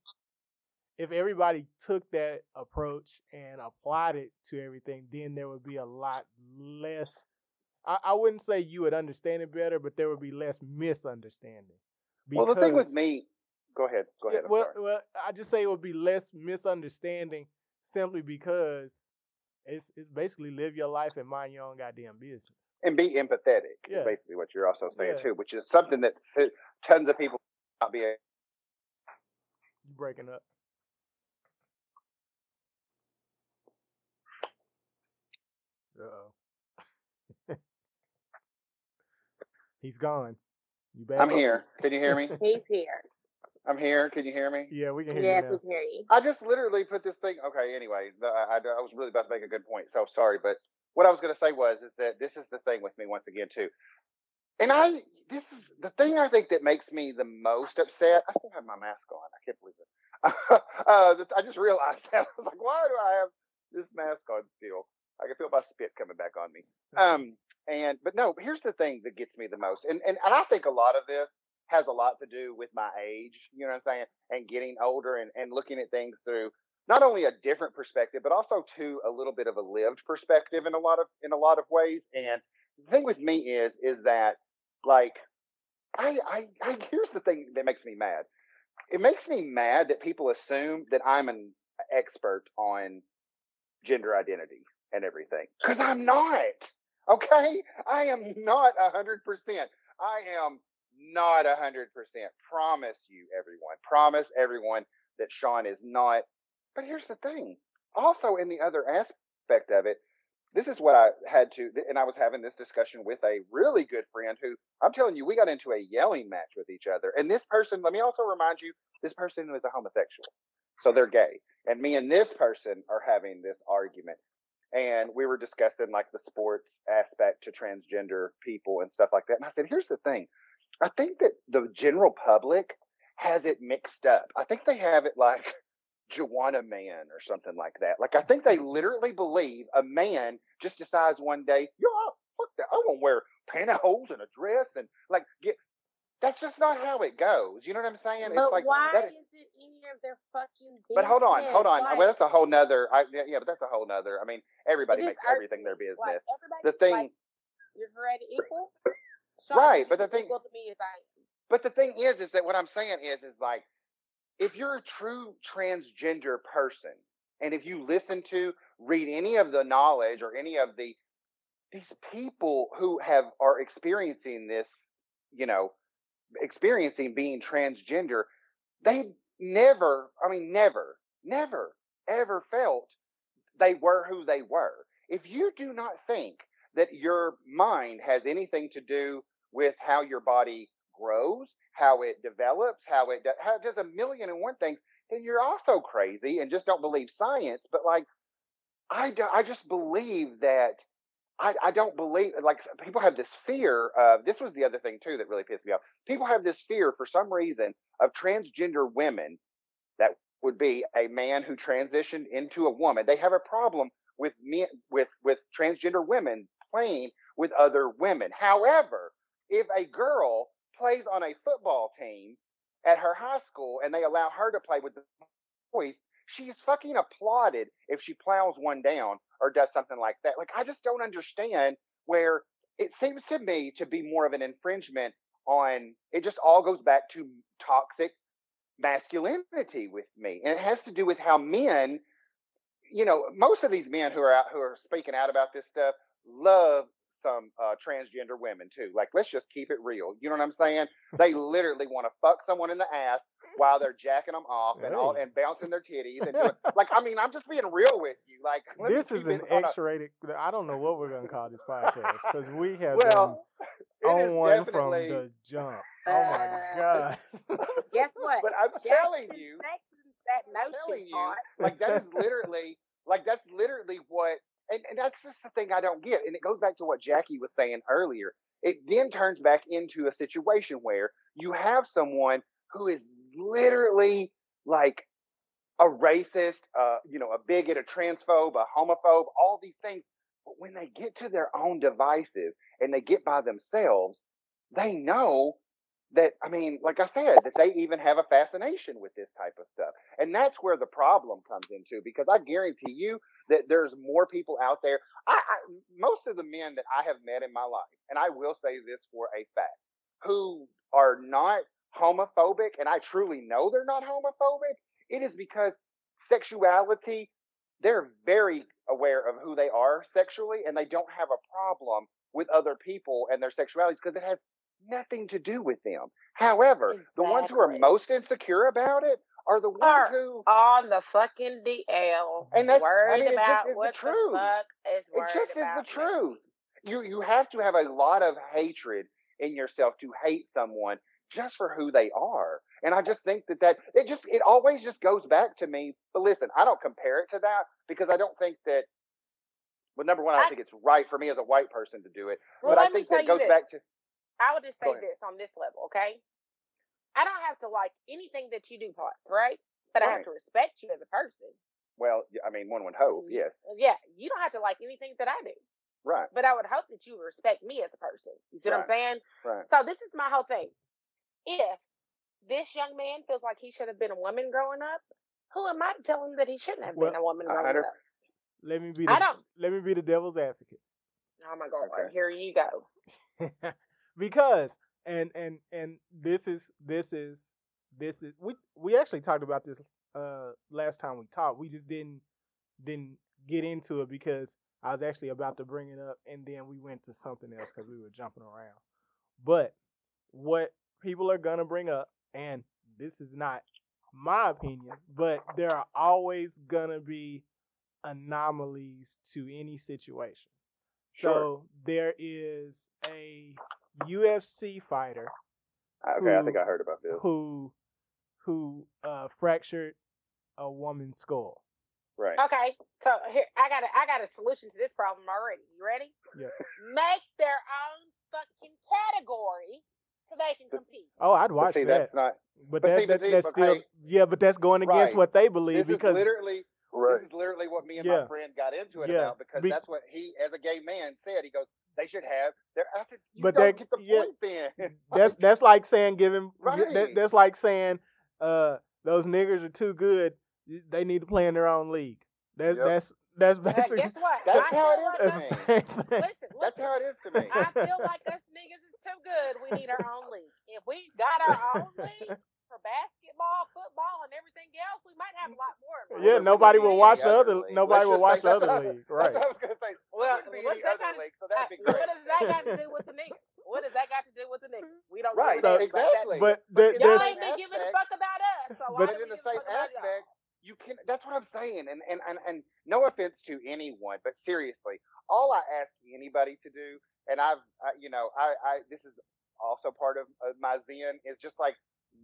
if everybody took that approach and applied it to everything, then there would be a lot less. I, I wouldn't say you would understand it better, but there would be less misunderstanding. Because, well, the thing with me, go ahead, go ahead. well, well, I just say it would be less misunderstanding simply because it's it's basically live your life and mind your own goddamn business. And be empathetic. Yeah. basically what you're also saying yeah. too, which is something that tons of people not be. Breaking up. Uh oh. He's gone. You back? I'm here. Can you hear me? He's here. I'm here. Can you hear me? Yeah, we can hear yes, you. Yes, we can hear you. I just literally put this thing. Okay, anyway, I, I, I was really about to make a good point, so sorry. But what I was going to say was is that this is the thing with me once again too, and I this is the thing I think that makes me the most upset. I still have my mask on. I can't believe it. uh, I just realized that I was like, why do I have this mask on still? I can feel my spit coming back on me. Um, and but no, here's the thing that gets me the most, and and, and I think a lot of this has a lot to do with my age, you know what I'm saying, and getting older and, and looking at things through not only a different perspective, but also to a little bit of a lived perspective in a lot of in a lot of ways. And the thing with me is is that like I I, I here's the thing that makes me mad. It makes me mad that people assume that I'm an expert on gender identity and everything because I'm not. Okay, I am not a hundred percent. I am not a hundred percent. Promise you, everyone. Promise everyone that Sean is not. But here's the thing. Also, in the other aspect of it, this is what I had to, and I was having this discussion with a really good friend who I'm telling you, we got into a yelling match with each other. And this person, let me also remind you, this person is a homosexual. So they're gay. And me and this person are having this argument. And we were discussing like the sports aspect to transgender people and stuff like that. And I said, here's the thing I think that the general public has it mixed up. I think they have it like Juwanna Mann or something like that. Like I think they mm-hmm. literally believe a man just decides one day, yo, fuck that, I won't wear pantyhose and a dress and like get. That's just not how it goes. You know what I'm saying? But it's like why that- is it any of their fucking business? but hold on, hold on. Like, well, that's a whole nother. I, yeah, but that's a whole nother. I mean, everybody makes everything their business. Like, everybody, The thing- like, you're created equal. Right, but the thing- equal to me as I. But the thing is, is that what I'm saying is, is like, if you're a true transgender person, and if you listen to, read any of the knowledge or any of the these people who have are experiencing this, you know, experiencing being transgender, they never, I mean, never, never, ever felt they were who they were. If you do not think that your mind has anything to do with how your body grows, how it develops, how it does, how it does a million and one things, then you're also crazy and just don't believe science. But like, I do, I just believe that I, I don't believe like people have this fear of this was the other thing too that really pissed me off. People have this fear for some reason of transgender women that would be a man who transitioned into a woman. They have a problem with men with with transgender women playing with other women. However, if a girl plays on a football team at her high school and they allow her to play with the boys, she's fucking applauded if she plows one down or does something like that. Like I just don't understand where it seems to me to be more of an infringement on it just all goes back to toxic masculinity with me. And it has to do with how men you know, most of these men who are out who are speaking out about this stuff love some uh, transgender women too. Like, let's just keep it real. You know what I'm saying? They literally want to fuck someone in the ass while they're jacking them off and all and bouncing their titties and doing, like. I mean, I'm just being real with you. Like, this is an it on a- X-rated. I don't know what we're gonna call this podcast because we have well, been on one from the jump. Oh my god! Guess what? But I'm Jackson telling you, sections that I'm notion telling you, part. like that is literally like that's literally what and, and that's just the thing I don't get. And it goes back to what Jackie was saying earlier. It then turns back into a situation where you have someone who is literally like a racist, uh, you know, a bigot, a transphobe, a homophobe, all these things. But when they get to their own devices and they get by themselves, they know that I mean, like I said, that they even have a fascination with this type of stuff. And that's where the problem comes into because I guarantee you that there's more people out there. I, I most of the men that I have met in my life, and I will say this for a fact, who are not homophobic, and I truly know they're not homophobic, it is because sexuality, they're very aware of who they are sexually, and they don't have a problem with other people and their sexuality because it has nothing to do with them. However, the ones who are most insecure about it are the ones Are who on the fucking DL. And that's- I worried mean, it just about is the what truth. fuck is it just is the about truth. You you have to have a lot of hatred in yourself to hate someone just for who they are. And I just think that that it just it always just goes back to me. But listen, I don't compare it to that because I don't think that. Well, number one, I I- think it's right for me as a white person to do it. Well, but I think that goes this. back to I would just say this on this level, okay? I don't have to like anything that you do, Potts, right? But I have to respect you as a person. well, I mean, one would hope, Mhm. yes, Yeah, you don't have to like anything that I do, right, but I would hope that you respect me as a person. You see what I'm Right. saying? right, So this is my whole thing. If this young man feels like he should have been a woman growing up, who am I to tell him that he shouldn't have been a woman growing up? let me be. I The, don't- Let me be the devil's advocate. Oh my god, Okay. here you go. because and and and this is this is this is we we actually talked about this uh last time we talked. We just didn't didn't get into it because I was actually about to bring it up and then we went to something else because we were jumping around. But what people are gonna bring up, and this is not my opinion, but there are always gonna be anomalies to any situation. Sure. So there is a UFC fighter okay. I think I heard about this. who who uh, fractured a woman's skull. Right. Okay, so here I got a I got a solution to this problem already. You ready? Yeah. Make their own fucking category so they can compete. Oh, I'd But watch see, that. that's not. but but that, see, that see, that's but still hey, yeah, but that's going against right. what they believe This because is literally Right. this is literally what me and Yeah. my friend got into it Yeah. about because Be- that's what he, as a gay man, said. He goes, "They should have." Their, I said, "You But don't that- get the yeah. point then." that's that's like saying giving that, Right. that's like saying uh those niggers are too good. They need to play in their own league. That's Yep. that's that's But basically guess what? That's I how feel it like to me. same thing. Listen, That's how it is to me. I feel like us niggas is too good. We need our own league. If we got our own league for basketball, football, and everything else, we might have a lot more. of Yeah, nobody will watch the other other. league. Nobody will watch the other league. Right. what I was gonna say. Well, Wouldn't be what's that other got- league, so that'd be What does that got to do with the niggas? What does that got to do with the niggas? We don't Right, give a So- fuck about that. exactly. But But the, Y'all there's the ain't been giving a fuck about us, so why But But in the same aspect, y'all? you can. That's what I'm saying. And and and and no offense to anyone, but seriously, all I ask anybody to do, and I've, I, you know, I, I, this is also part of, my zen, is just like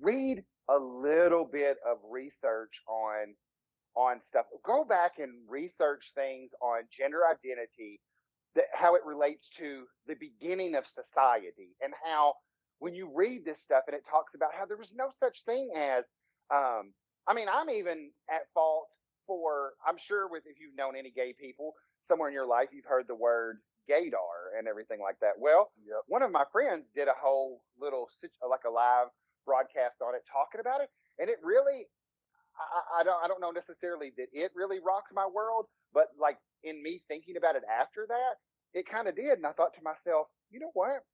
read a little bit of research on on stuff. Go back and research things on gender identity, that how it relates to the beginning of society, and how when you read this stuff and it talks about how there was no such thing as um, I mean, I'm even at fault for, I'm sure with, if you've known any gay people somewhere in your life, you've heard the word gaydar and everything like that. Well, Yep. one of my friends did a whole little, uh, like a live broadcast on it talking about it. And it really, I, I- I don't, I don't know necessarily that it really rocked my world, but like in me thinking about it after that, it kind of did. And I thought to myself, you know what?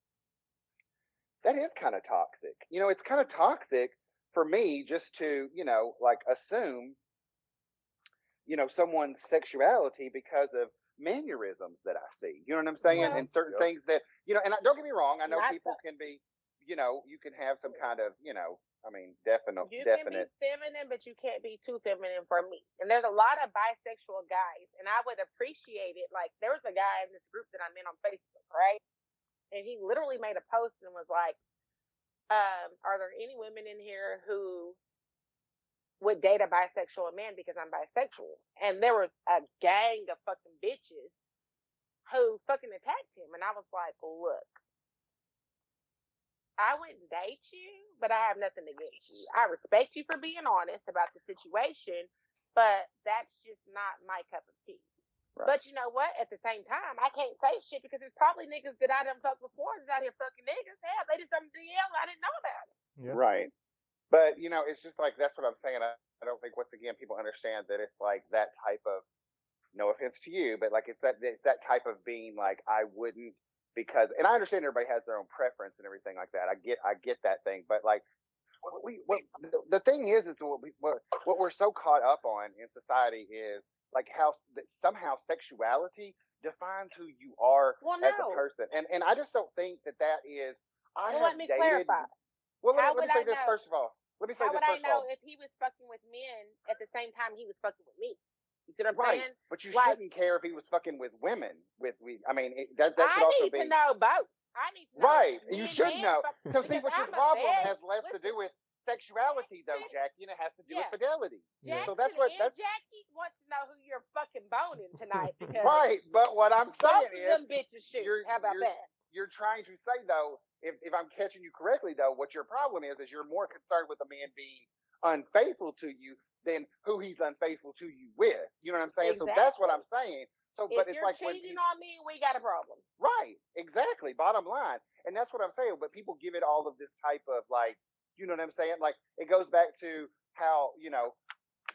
That is kind of toxic. You know, it's kind of toxic for me just to you know like assume you know someone's sexuality because of mannerisms that I see. You know what I'm saying? Well- and certain Yep. things that you know. And I, don't get me wrong. I know Not people can be, you know, you can have some kind of you know. I mean, definite, You definite. can be feminine, but you can't be too feminine for me. And there's a lot of bisexual guys, and I would appreciate it. Like there was a guy in this group that I'm in on Facebook, right? And he literally made a post and was like, um, "Are there any women in here who would date a bisexual man because I'm bisexual?" And there was a gang of fucking bitches who fucking attacked him, and I was like, "Look." I wouldn't date you, but I have nothing against you. I respect you for being honest about the situation, but that's just not my cup of tea. Right. But you know what? At the same time, I can't say shit because there's probably niggas that I done fucked before that's out here fucking niggas. Hell, they did something to DL I didn't know about it. Yeah. Right. But you know, it's just like that's what I'm saying. I, I don't think once again people understand that it's like that type of no offense to you, but like it's that it's that type of being like I wouldn't because and I understand everybody has their own preference and everything like that. I get I get that thing, but like what we what the, thing is is what we what, what we're so caught up on in society is like how that somehow sexuality defines who you are Well, as a person, and and I just don't think that that is. I Well, have let me dated, clarify. Well, let, me- let me say I this know? first of all. Let me say How this would I first of know all. if he was fucking with men at the same time he was fucking with me? You see what I'm Right, saying? but you Like- shouldn't care if he was fucking with women. With we, I mean, it, that that should I also need be to know both. I need to know. right. You should know. So see, what your I'm problem has less to do with sexuality, though, Jackie, and it has to do Yeah. with fidelity. Yeah. So that's what that's Jackie wants to know who you're fucking boning tonight because right. But what I'm saying is, them bitches shoot. How about you're- that? You're trying to say though, if if I'm catching you correctly though, what your problem is is you're more concerned with a man being unfaithful to you than who he's unfaithful to you with. You know what I'm saying? Exactly. So that's what I'm saying. So, If but it's you're like cheating people, on me, we got a problem. right, exactly, bottom line, and that's what I'm saying. But people give it all of this type of like, you know what I'm saying? Like it goes back to how you know.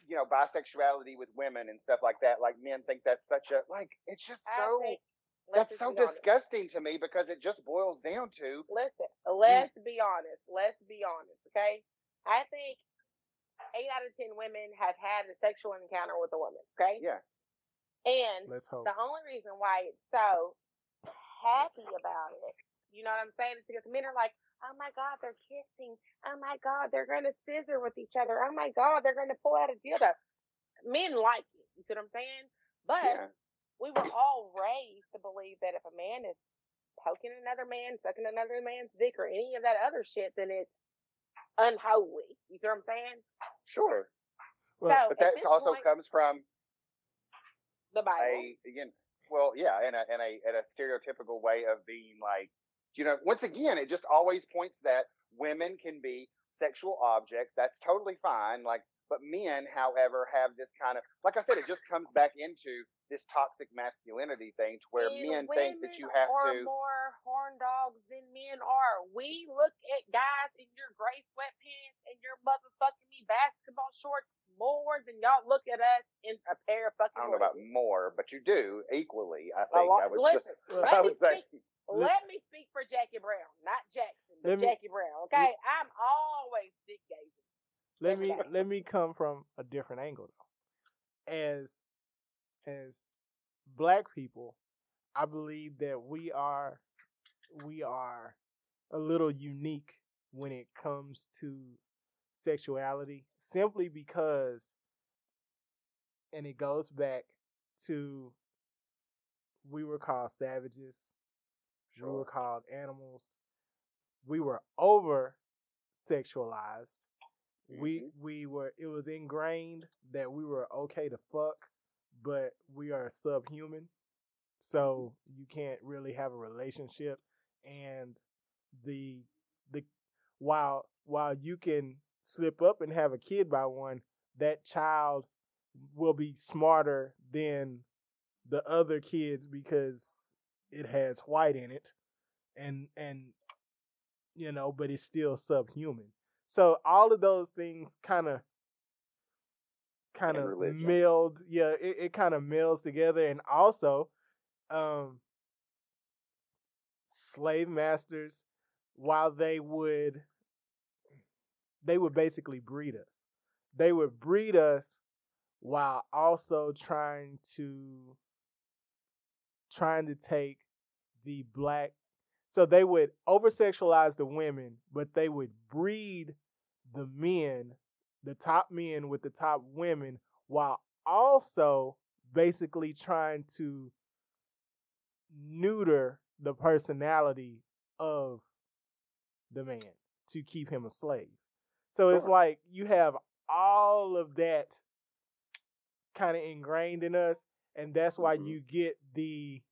You know, bisexuality with women and stuff like that. Like men think that's such a like. It's just I so. think- That's let's just so be honest. disgusting to me because it just boils down to Listen, let's be honest. Let's be honest, okay? I think eight out of ten women have had a sexual encounter with a woman, okay? yeah. And Let's hope. the only reason why it's so happy about it, you know what I'm saying, is because men are like, oh my God, they're kissing. Oh my God, they're going to scissor with each other. Oh my God, they're going to pull out a dildo. Men like it. You see what I'm saying? But Yeah. We were all raised to believe that if a man is poking another man, sucking another man's dick, or any of that other shit, then it's unholy. You see what I'm saying? Sure. Well, so But that also point, comes from the Bible. a again well, yeah, and a and a and a stereotypical way of being like You know, once again, it just always points that women can be sexual objects. That's totally fine. Like, but men, however, have this kind of, like I said, it just comes back into this toxic masculinity thing to where And men think that you have are to. more horn dogs than men are. We look at guys in your gray sweatpants and your motherfucking me basketball shorts more than y'all look at us in a pair of fucking. I don't know about more, but you do equally. I think lot- I would. listen, just, let I me would say. speak- Let me speak for Jackie Brown, not Jackson, but me- Jackie Brown. Okay, I'm always dick gazing. let me let me come from a different angle though. As as black people, I believe that we are we are a little unique when it comes to sexuality simply because and it goes back to we were called savages we were called animals we were over sexualized we Mhm. we were it was ingrained that we were okay to fuck but we are subhuman mm-hmm. so you can't really have a relationship and the the while while you can slip up and have a kid by one that child will be smarter than the other kids because it has white in it and and you know but it's still subhuman. So all of those things kind of kind of meld yeah it, it kind of melds together and also um slave masters while they would they would basically breed us. They would breed us while also trying to trying to take the black so they would over sexualize the women but they would breed the men the top men with the top women while also basically trying to neuter the personality of the man to keep him a slave. So it's like you have all of that kind of ingrained in us, and that's why Mhm. you get the,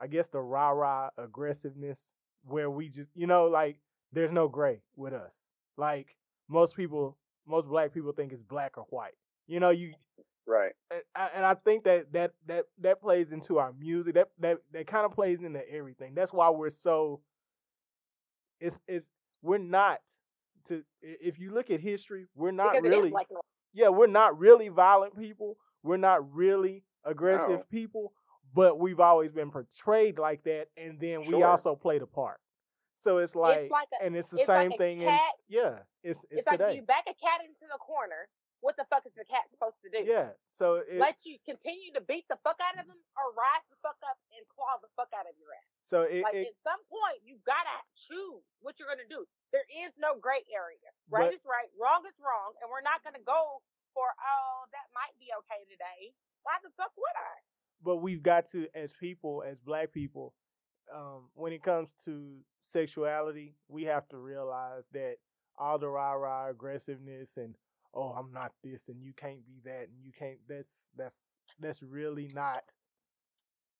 I guess, the rah rah aggressiveness where we just, you know, like there's no gray with us. Like most people, most black people think it's black or white. You know, you Right. and I, and I think that that that that plays into our music. That that that kind of plays into everything. That's why we're so. It's it's we're not to if you look at history, we're not because really is black and white. yeah we're not really violent people. We're not really aggressive No. people, but we've always been portrayed like that, and then we Sure. also played a part. So it's like, it's like a, and it's the it's like same a thing. in yeah, it's it's, it's like today. you back a cat into the corner. What the fuck is the cat supposed to do? yeah, so it, Let you continue to beat the fuck out of them, or rise the fuck up and claw the fuck out of your ass. so it, Like it at some point, you gotta choose what you're gonna do. There is no gray area. Right But- is right, wrong is wrong, and we're not gonna go for oh that might be okay today. Why the fuck would I? but we've got to as people as black people um, when it comes to sexuality we have to realize that all the rah rah aggressiveness and oh i'm not this and you can't be that and you can't that's that's that's really not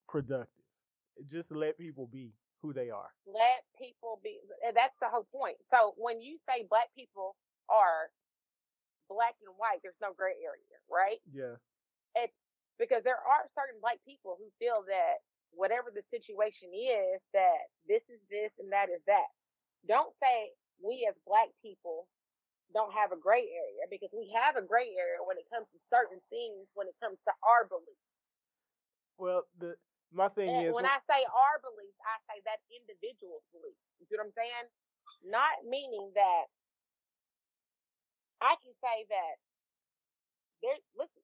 productive just let people be who they are Let people be. That's the whole point. So when you say black people are black and white, there's no gray area, right? yeah It's because there are certain black people who feel that whatever the situation is, that this is this and that is that. Don't say we as black people don't have a gray area because we have a gray area when it comes to certain things, when it comes to our beliefs. well the my thing is And when I say our beliefs, I say that individual's beliefs. You see what I'm saying? Not meaning that I can say that there. Listen,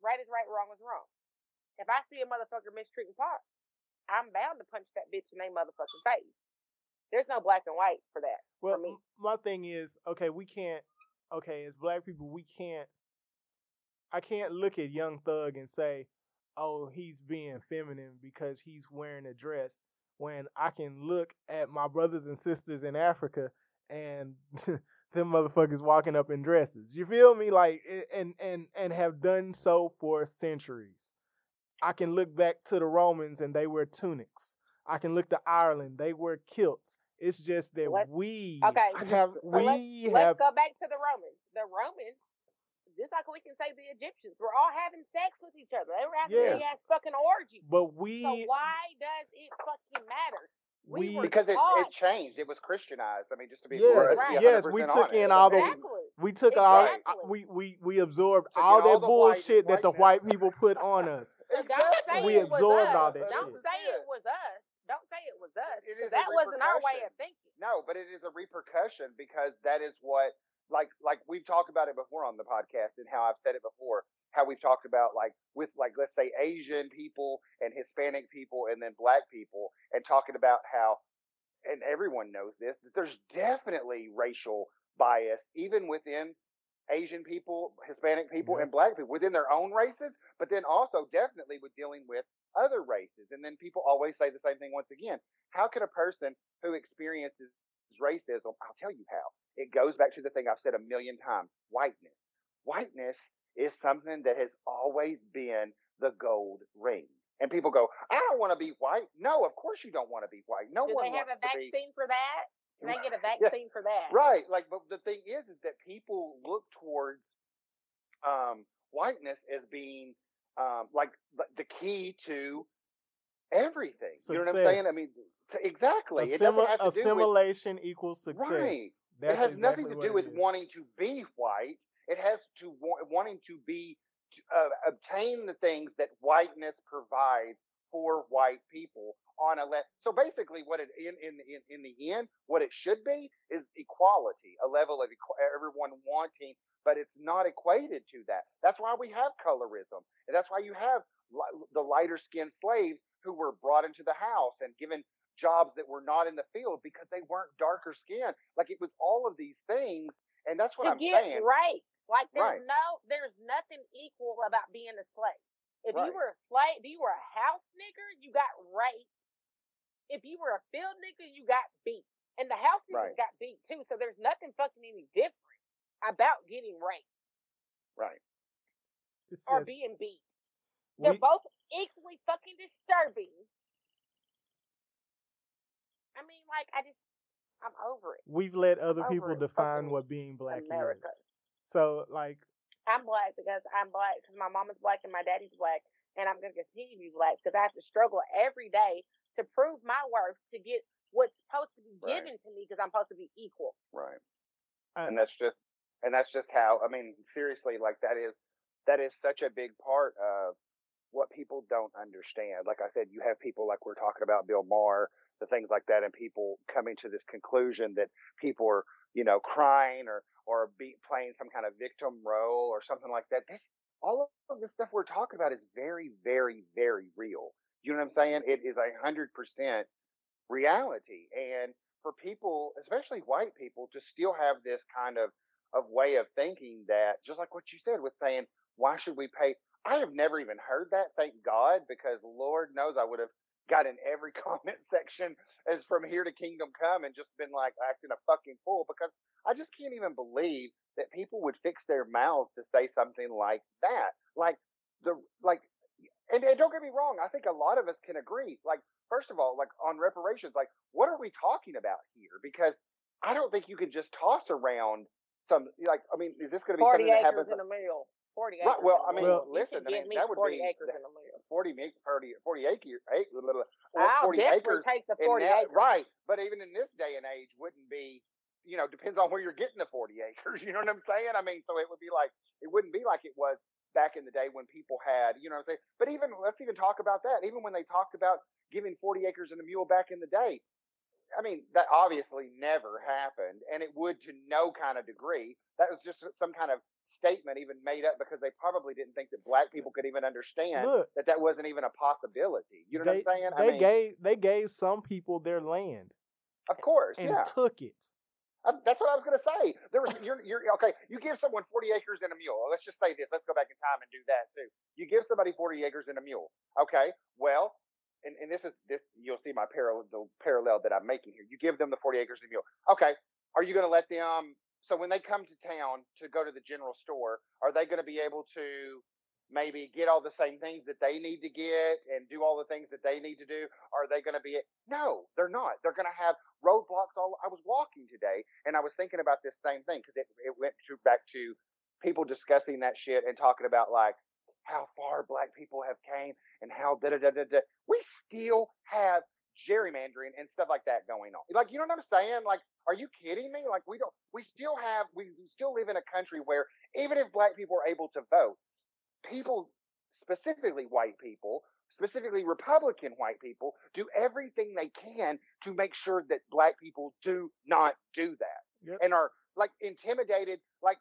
right is right, wrong is wrong. If I see a motherfucker mistreating Pop, I'm bound to punch that bitch in their motherfucking face. There's no black and white for that. Well, me. my thing is, okay, we can't. Okay, as black people, we can't. I can't look at Young Thug and say, "Oh, he's being feminine because he's wearing a dress." When I can look at my brothers and sisters in Africa and them motherfuckers walking up in dresses. You feel me? Like, and and and have done so for centuries. I can look back to the Romans and they wear tunics. I can look to Ireland. They wear kilts. It's just that Let's- we okay, have So we let's, have let's go back to the Romans. The Romans, just like we can say the Egyptians, were all having sex with each other. They were having Yes. big ass fucking orgies. but So we why does it fucking matter? We- were because it, it changed. It was Christianized. I mean, just to be Yes, just to be Right. yes, we took honest. in I all the- we took all uh, we we we absorbed Took all all that the bullshit white- that the whiteness. white people put on us. So don't say Exactly. We absorbed all that Don't shit. say it was us. Don't say it was us. It 'cause is a that wasn't our way of thinking. No, but it is a repercussion because that is what like like we've talked about it before on the podcast and how I've said it before, how we've talked about like with like let's say Asian people and Hispanic people and then black people and talking about how and everyone knows this, that there's definitely racial bias even within Asian people, Hispanic people, Yeah. and black people within their own races, but then also definitely with dealing with other races. And then people always say the same thing once again. How can a person who experiences racism, I'll tell you how. It goes back to the thing I've said a million times whiteness. Whiteness is something that has always been the gold ring. And people go, I don't want to be white. No, of course you don't want to be white. No Do one they have wants a to be. vaccine for that? Can they get a Yeah. vaccine for that? Right. Like, but the thing is, is that people look towards um, whiteness as being um, like the- the key to everything. You know what I'm saying? I mean, t- exactly. It Assimi- doesn't have to do with. assimilation equals success. Right. That's it has exactly nothing to do with wanting to be white. It has to wa- wanting to be uh, obtain the things that whiteness provides for white people on a le- so basically what it in, in in in the end what it should be is equality a level of equ- everyone wanting but it's not equated to that that's why we have colorism and that's why you have li- the lighter skinned slaves who were brought into the house and given jobs that were not in the field because they weren't darker skinned like it was all of these things and that's what to i'm get saying right. Like there's Right. no, there's nothing equal about being a slave. If Right. you were a slave, if you were a house nigger, you got raped. If you were a field nigger, you got beat, and the house niggers Right. got beat too. So there's nothing fucking any different about getting raped right It's or just- being beat. They're we- both equally fucking disturbing. I mean, like I just, I'm over it. we've let other over people define what being black America. is. So like I'm black because I'm black because my mom is black and my daddy's black, and I'm gonna continue to be black because I have to struggle every day to prove my worth to get what's supposed to be Right. given to me because I'm supposed to be equal. right I- and that's just and that's just how i mean seriously like that is that is such a big part of what people don't understand like i said you have people like we're talking about bill maher the things like that and people coming to this conclusion that people are you know crying or or be playing some kind of victim role or something like that this all of the stuff we're talking about is very very very real you know what i'm saying it is a hundred percent reality and for people, especially white people, to still have this kind of of way of thinking that, just like what you said, with saying, "Why should we pay?" I have never even heard that. Thank God, because Lord knows I would have got in every comment section as from here to kingdom come and just been like acting a fucking fool because I just can't even believe that people would fix their mouths to say something like that. Like the like, and, and don't get me wrong, I think a lot of us can agree. Like first of all, like on reparations, like what are we talking about here? Because I don't think you can just toss around some like I mean, is this going to be Forty something that happens? in a mill. Forty Right, acres. well, in a I mean, mill. listen, I get mean, me that would forty be acres the- in a mill. 40 acre, 40, 40 acre, eight, little, I'll 40 acres. take the forty that- acres. Right, but even in this day and age, wouldn't be, you know, depends on where you're getting the 40 acres. You know what I'm saying? I mean, so it would be like, it wouldn't be like it was back in the day when people had, you know what I'm saying? But even, let's even talk about that. Even when they talked about giving 40 acres and a mule back in the day, I mean, that obviously never happened, and it would to no kind of degree. That was just some kind of statement even made up because they probably didn't think that black people could even understand Look, that that wasn't even a possibility. You know they, what I'm saying? They I mean, gave they gave some people their land of course, and yeah. took it. Um, that's what I was going to say. There was you're, you're okay. You give someone 40 acres and a mule. Let's just say this. Let's go back in time and do that too. You give somebody 40 acres and a mule. Okay. Well, and, and this is this you'll see my parallel the parallel that I'm making here. You give them the 40 acres and a mule. Okay. Are you going to let them? So when they come to town to go to the general store, are they going to be able to maybe get all the same things that they need to get and do all the things that they need to do? Are they going to be? No, they're not. They're going to have roadblocks all. I was walking today and I was thinking about this same thing because it, it went to back to people discussing that shit and talking about like how far black people have came and how da da da da da. We still have gerrymandering and stuff like that going on. Like, you know what I'm saying? Like, are you kidding me? Like, we don't, we still have, we still live in a country where even if black people are able to vote, people, specifically white people, specifically Republican white people, do everything they can to make sure that black people do not do that Yep. and are like intimidated, like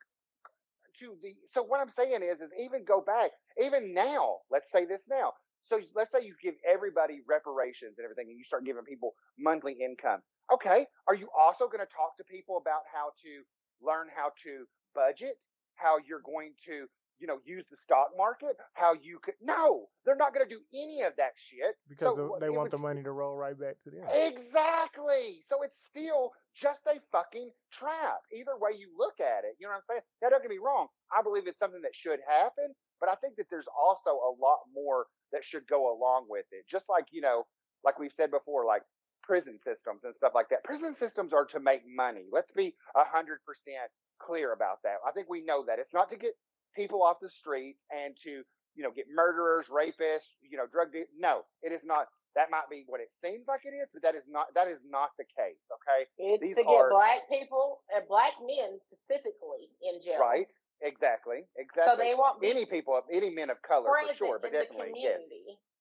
to the. So what I'm saying is, is even go back, even now. Let's say this now. So let's say you give everybody reparations and everything, and you start giving people monthly income. Okay, are you also going to talk to people about how to learn how to budget, how you're going to, you know, use the stock market, how you could? No, they're not going to do any of that shit because So, they want the money to roll right back to them. Exactly. So it's still just a fucking trap. Either way you look at it, you know what I'm saying? Now, don't get me wrong. I believe it's something that should happen, but I think that there's also a lot more that should go along with it. Just like, you know, like we've said before, like prison systems and stuff like that. Prison systems are to make money. Let's be a hundred percent clear about that. I think we know that. It's not to get people off the streets and to, you know, get murderers, rapists, you know, drug de- no, it is not that might be what it seems like it is, but that is not that is not the case. Okay, It's These to get are- black people and black men specifically in jail. right? Exactly, Exactly. So they won't any people, any men of color for sure, but definitely yes,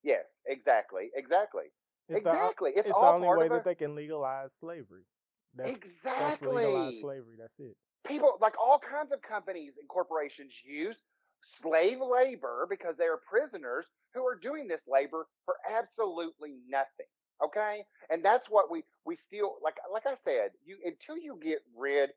yes, exactly, exactly, It's the, exactly. it's, it's the only way that they can legalize slavery. That's, exactly. that's exactly. legalized slavery. That's it. people like all kinds of companies and corporations use slave labor because they are prisoners who are doing this labor for absolutely nothing okay and that's what we we still like like i said you until you get rid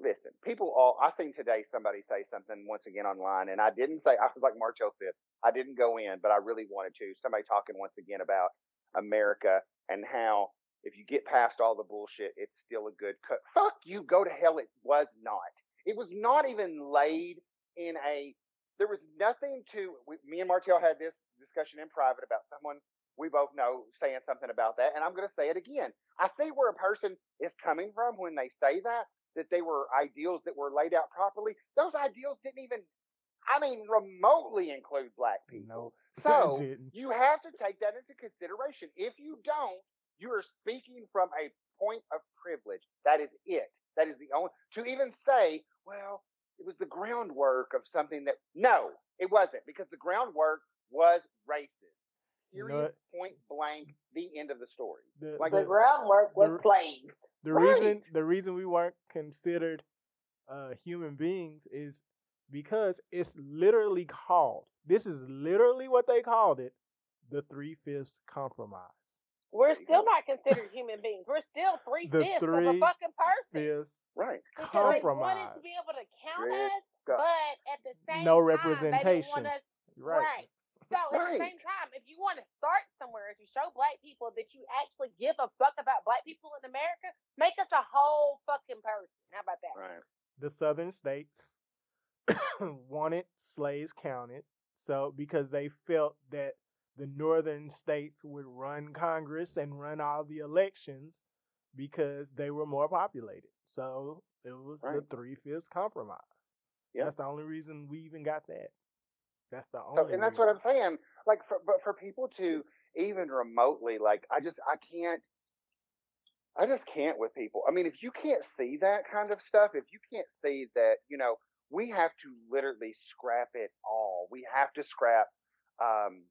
listen people all i seen today somebody say something once again online and i didn't say i was like martel oh said i didn't go in but i really wanted to somebody talking once again about america and how if you get past all the bullshit, it's still a good cut. Fuck you, go to hell. It was not. It was not even laid in a. There was nothing to. We, me and Martel had this discussion in private about someone we both know saying something about that, and I'm going to say it again. I see where a person is coming from when they say that that they were ideals that were laid out properly. Those ideals didn't even. I mean, remotely include black people. No, So you have to take that into consideration. If you don't, you are speaking from a point of privilege. That is it. That is the only to even say, well, it was the groundwork of something that no, it wasn't because the groundwork was racist. You know Period. Point blank. The end of the story. The, Like The the, groundwork was the- slaves. the Right. reason the reason we weren't considered uh, human beings is because it's literally called. This is literally what they called it, the three fifths compromise. We're still not considered human beings. We're still three fifths of a fucking person. Fifths Right. Because they wanted compromise. to be able to count Red us, sky. but at the same No time, they didn't representation. want us Right. So at Right. the same time, if you want to start somewhere to show black people that you actually give a fuck about black people in America, make us a whole fucking person. How about that? Right. The southern states wanted slaves counted, so because they felt that the northern states would run Congress and run all the elections because they were more populated. So it was the three fifths compromise. Yeah. That's the only reason we even got that. That's the only. So, and that's what I'm saying. Like, for, but for people to even remotely, like, I just, I can't, I just can't with people. I mean, if you can't see that kind of stuff, if you can't see that, you know, we have to literally scrap it all. We have to scrap um,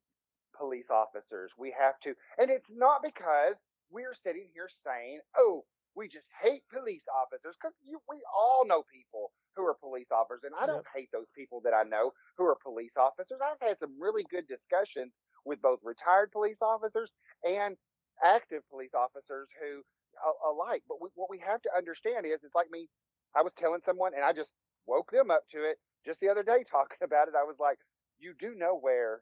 police officers. We have to, and it's not because we're sitting here saying, oh, we just hate police officers, because we all know people who are police officers, and I don't hate those people that I know who are police officers. I've had some really good discussions with both retired police officers and active police officers who alike. But we, what we have to understand is, it's like me. I was telling someone, and I just woke them up to it just the other day talking about it. I was like, "You do know where,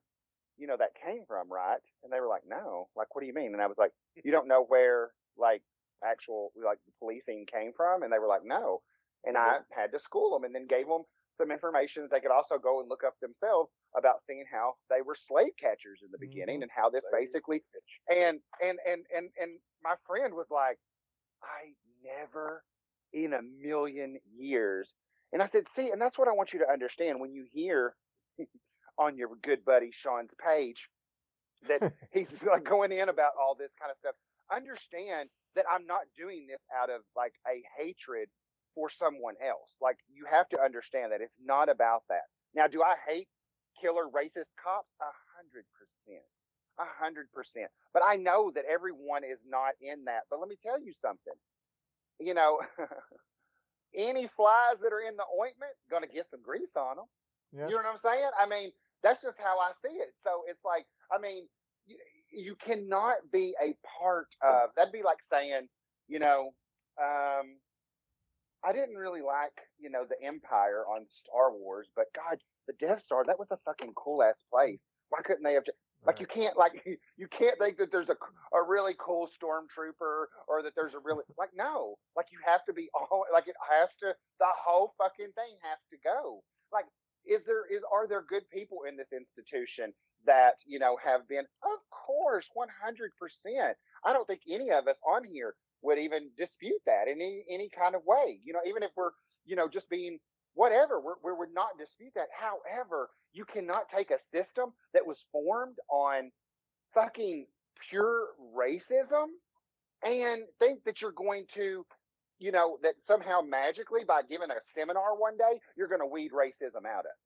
you know, that came from, right?" And they were like, "No." Like, what do you mean? And I was like, "You don't know where, like, actual like the policing came from?" And they were like, "No." And I had to school them, and then gave them some information that they could also go and look up themselves about seeing how they were slave catchers in the beginning mm-hmm. and how this basically and and and and and my friend was like, I never in a million years. And I said, see, and that's what I want you to understand when you hear on your good buddy Sean's page that he's like going in about all this kind of stuff. Understand that I'm not doing this out of like a hatred for someone else. Like you have to understand that it's not about that. Now, do I hate killer racist cops? A hundred percent. A hundred percent. But I know that everyone is not in that. But let me tell you something. You know, any flies that are in the ointment gonna get some grease on them. Yeah. You know what I'm saying? I mean, that's just how I see it. So it's like, I mean, you, you cannot be a part of. That'd be like saying, you know, um, I didn't really like, you know, the Empire on Star Wars, but God, the Death Star, that was a fucking cool ass place. Why couldn't they have? Just, like you can't like you can't think that there's a a really cool stormtrooper or that there's a really like no. Like you have to be all like it has to the whole fucking thing has to go. Like is there is are there good people in this institution that you know have been? Of course 100% i don't think any of us on here would even dispute that in any any kind of way. You know even if we're you know just being whatever we're, we would not dispute that. However you cannot take a system that was formed on fucking pure racism and think that you're going to you know that somehow magically by giving a seminar one day you're going to weed racism out of it.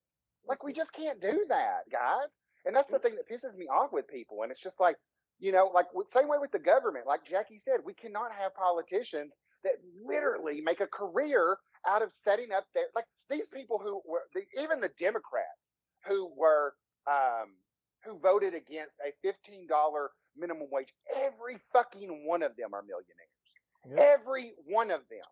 like we mm-hmm. just can't do that guys. And that's the thing that pisses me off with people. And it's just like you know like same way with the government. Like jackie said we cannot have politicians that literally make a career out of setting up their like these people who were the, even the democrats who were um who voted against a $15 minimum wage every fucking one of them are millionaires Yep. every one of them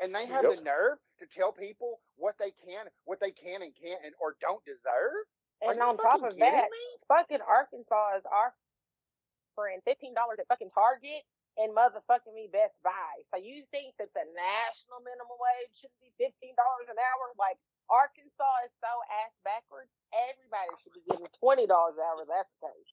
and they have Yep. the nerve to tell people what they can what they can and can't and or don't deserve And you on top of that, me? fucking Arkansas is offering fifteen dollars at fucking Target and motherfucking me Best Buy. So you think that the national minimum wage should be fifteen dollars an hour? Like Arkansas is so ass backwards. Everybody should be getting twenty dollars an hour. That's the hmm. case.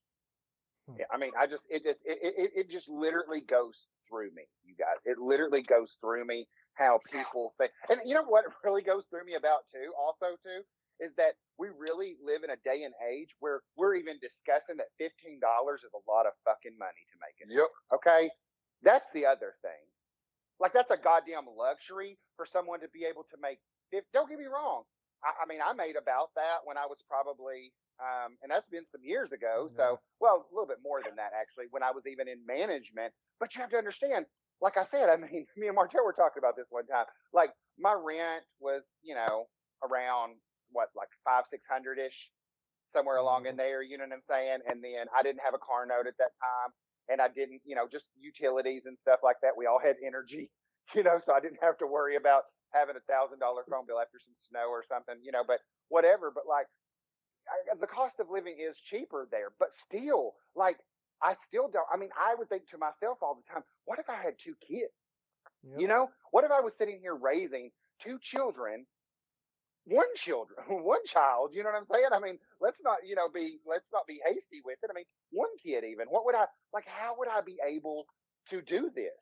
Yeah, I mean, I just it just it, it it just literally goes through me, you guys. It literally goes through me how people think. And you know what really goes through me about too, also too, is that we really live in a day and age where we're even discussing that fifteen dollars is a lot of fucking money to make it. Yep. Okay, that's the other thing. Like that's a goddamn luxury for someone to be able to make. If, don't get me wrong. I, I mean, I made about that when I was probably, um, and that's been some years ago. So, well, a little bit more than that actually. When I was even in management, but you have to understand. Like I said, I mean, me and Martel were talking about this one time. Like my rent was, you know, around what, like five, six hundred ish, somewhere along in there. You know what I'm saying? And then I didn't have a car note at that time and I didn't, you know, just utilities and stuff like that. We all had energy, you know, so I didn't have to worry about having a thousand dollar phone bill after some snow or something, you know, but whatever. But like, I, the cost of living is cheaper there, but still, like, I still don't. I mean, I would think to myself all the time, what if I had two kids? Yep. You know, what if I was sitting here raising two children, one children, one child? You know what I'm saying? I mean, let's not, you know, be let's not be hasty with it. I mean, one kid even. What would I like? How would I be able to do this?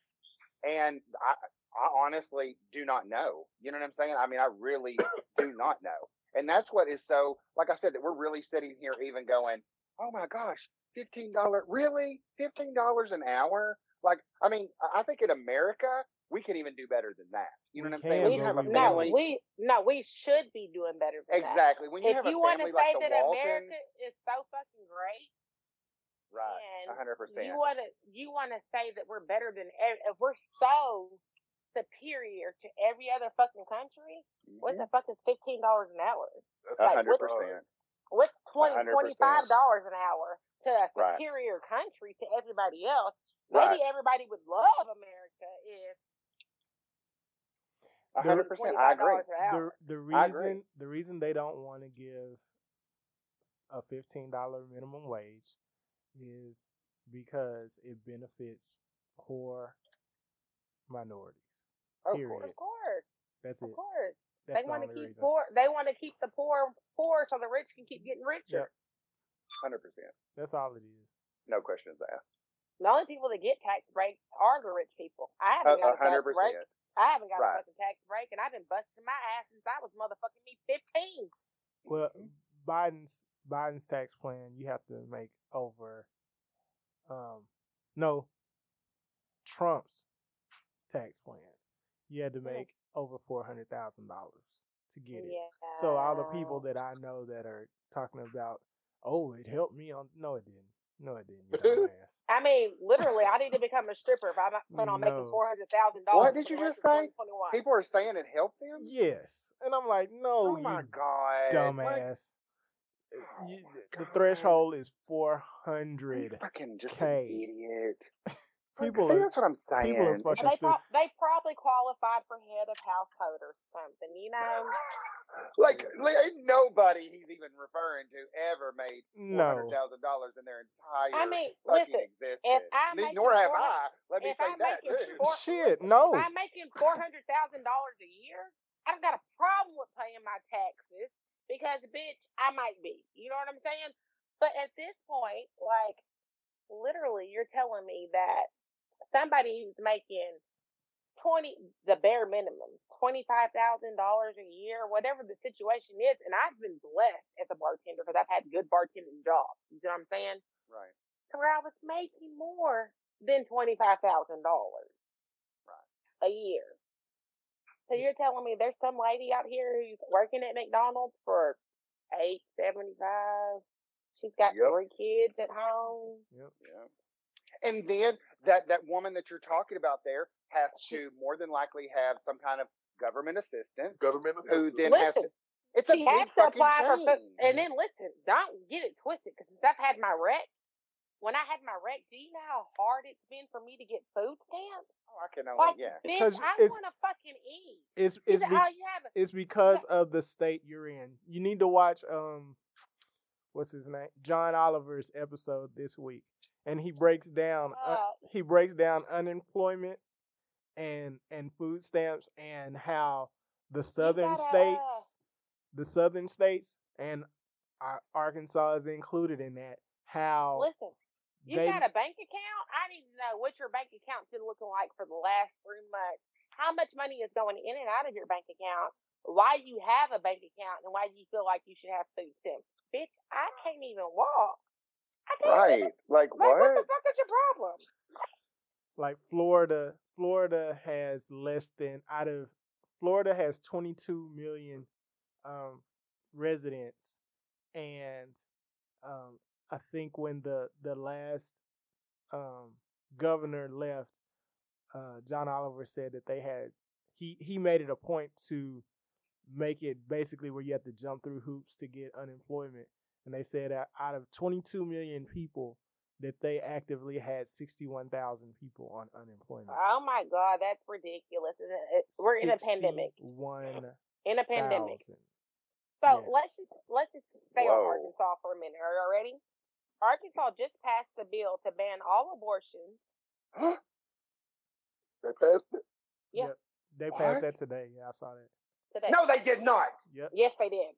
And I, I honestly do not know. You know what I'm saying? I mean, I really do not know. And that's what is so, like I said, that we're really sitting here even going, oh my gosh, $15, really? $15 an hour? Like, I mean, I think in America, we can even do better than that. You know We what I'm saying? can, When you have a we no, we no, we should be doing better. Than that. exactly. When you If have you a want to say like that Waltons, America is so fucking great, right, 100%. you want to you want to say that we're better than ev- if we're so superior to every other fucking country. What Mhm. the fuck is fifteen dollars an hour? A hundred percent. What's twenty 100%. twenty five dollars an hour to a Right. superior country to everybody else? Right. Maybe everybody would love America if A The- hundred percent. I agree. $25 an hour. the the I agree. reason the reason they don't want to give a fifteen dollar minimum wage is because it benefits poor minorities. Of Period. course. of course, That's of it. course. That's they the want to keep reason. poor. They want to keep the poor poor, so the rich can keep getting richer. Yep. Hundred percent. That's all it is. No questions asked. The only people that get tax breaks are the rich people. I haven't uh, got a hundred tax break. I haven't got Right. a fucking tax break, and I've been busting my ass since I was motherfucking me fifteen. Well, Mm-hmm. Biden's Biden's tax plan, you have to make over. Um, no. Trump's tax plan, you had to Mhm. make over four hundred thousand dollars to get it. Yeah. So all the people that I know that are talking about, oh, it helped me on. No, it didn't. No, it didn't. I mean, literally, I need to become a stripper if I plan on making No. four hundred thousand dollars. What did you just say? People are saying it helped them. yes, and I'm like, no, Oh my you god, dumbass. Oh You- my the God. threshold is four You fucking just K. an idiot. People See, are that's what I'm saying. people are And fucking they, pro- they probably qualified for head of household or something, you know? Like, like, nobody he's even referring to ever made four No. hundred thousand dollars in their entire I mean, fucking listen, existence. if I'm Ne- making Nor have I. Let me say I'm that making too. four- Shit, no. If I'm making four hundred thousand dollars a year, I don't got a problem with paying my taxes because, bitch, I might be. You know what I'm saying? But at this point, like, literally, you're telling me that somebody who's making twenty, the bare minimum, twenty five thousand dollars a year, whatever the situation is, and I've been blessed as a bartender because I've had good bartending jobs. You know what I'm saying? Right. to where I was making more than twenty five thousand dollars right. a year. So you're telling me there's some lady out here who's working at McDonald's for eight seventy five. She's got Yep. three kids at home. Yep. Yeah. And then that that woman that you're talking about there has to more than likely have some kind of government assistance. Government assistance. Who assistance. then has to? Listen, It's a she big has to fucking apply for change. food. And then listen, don't get it twisted because since I've had my wreck, when I had my wreck, do you know how hard it's been for me to get food stamps? Oh, I can only Like, yeah. bitch, Because I it's- want to fucking eat. It's She it's be- oh, you haven't. it's because of the state you're in. You need to watch um what's his name? John Oliver's episode this week. And he breaks down uh, he breaks down unemployment and and food stamps and how the southern gotta, uh, states the southern states and Arkansas is included in that how Listen, you they got a bank account? I need to know what your bank account's been looking like for the last three months. How much money is going in and out of your bank account? Why you have a bank account and why do you feel like you should have food stamps? Bitch, I can't even walk. I can't even, Right. Like like, what what? the fuck is your problem? like Florida, Florida has less than out of Florida has 22 million um, residents, and um, I think when the the last um, governor left, uh, John Oliver said that they had he he made it a point to make it basically where you have to jump through hoops to get unemployment, and they said that out of 22 million people that they actively had 61,000 people on unemployment. Oh my god, that's ridiculous. We're in a pandemic. 61,000. In a pandemic. So Yes. let's just let's just stay on Arkansas for a minute. Are you ready? Arkansas just passed a bill to ban all abortions. They passed it. Yeah. Yep. They passed What? that today. Yeah, I saw that. Today. No, they did not. Yep. Yes, they did.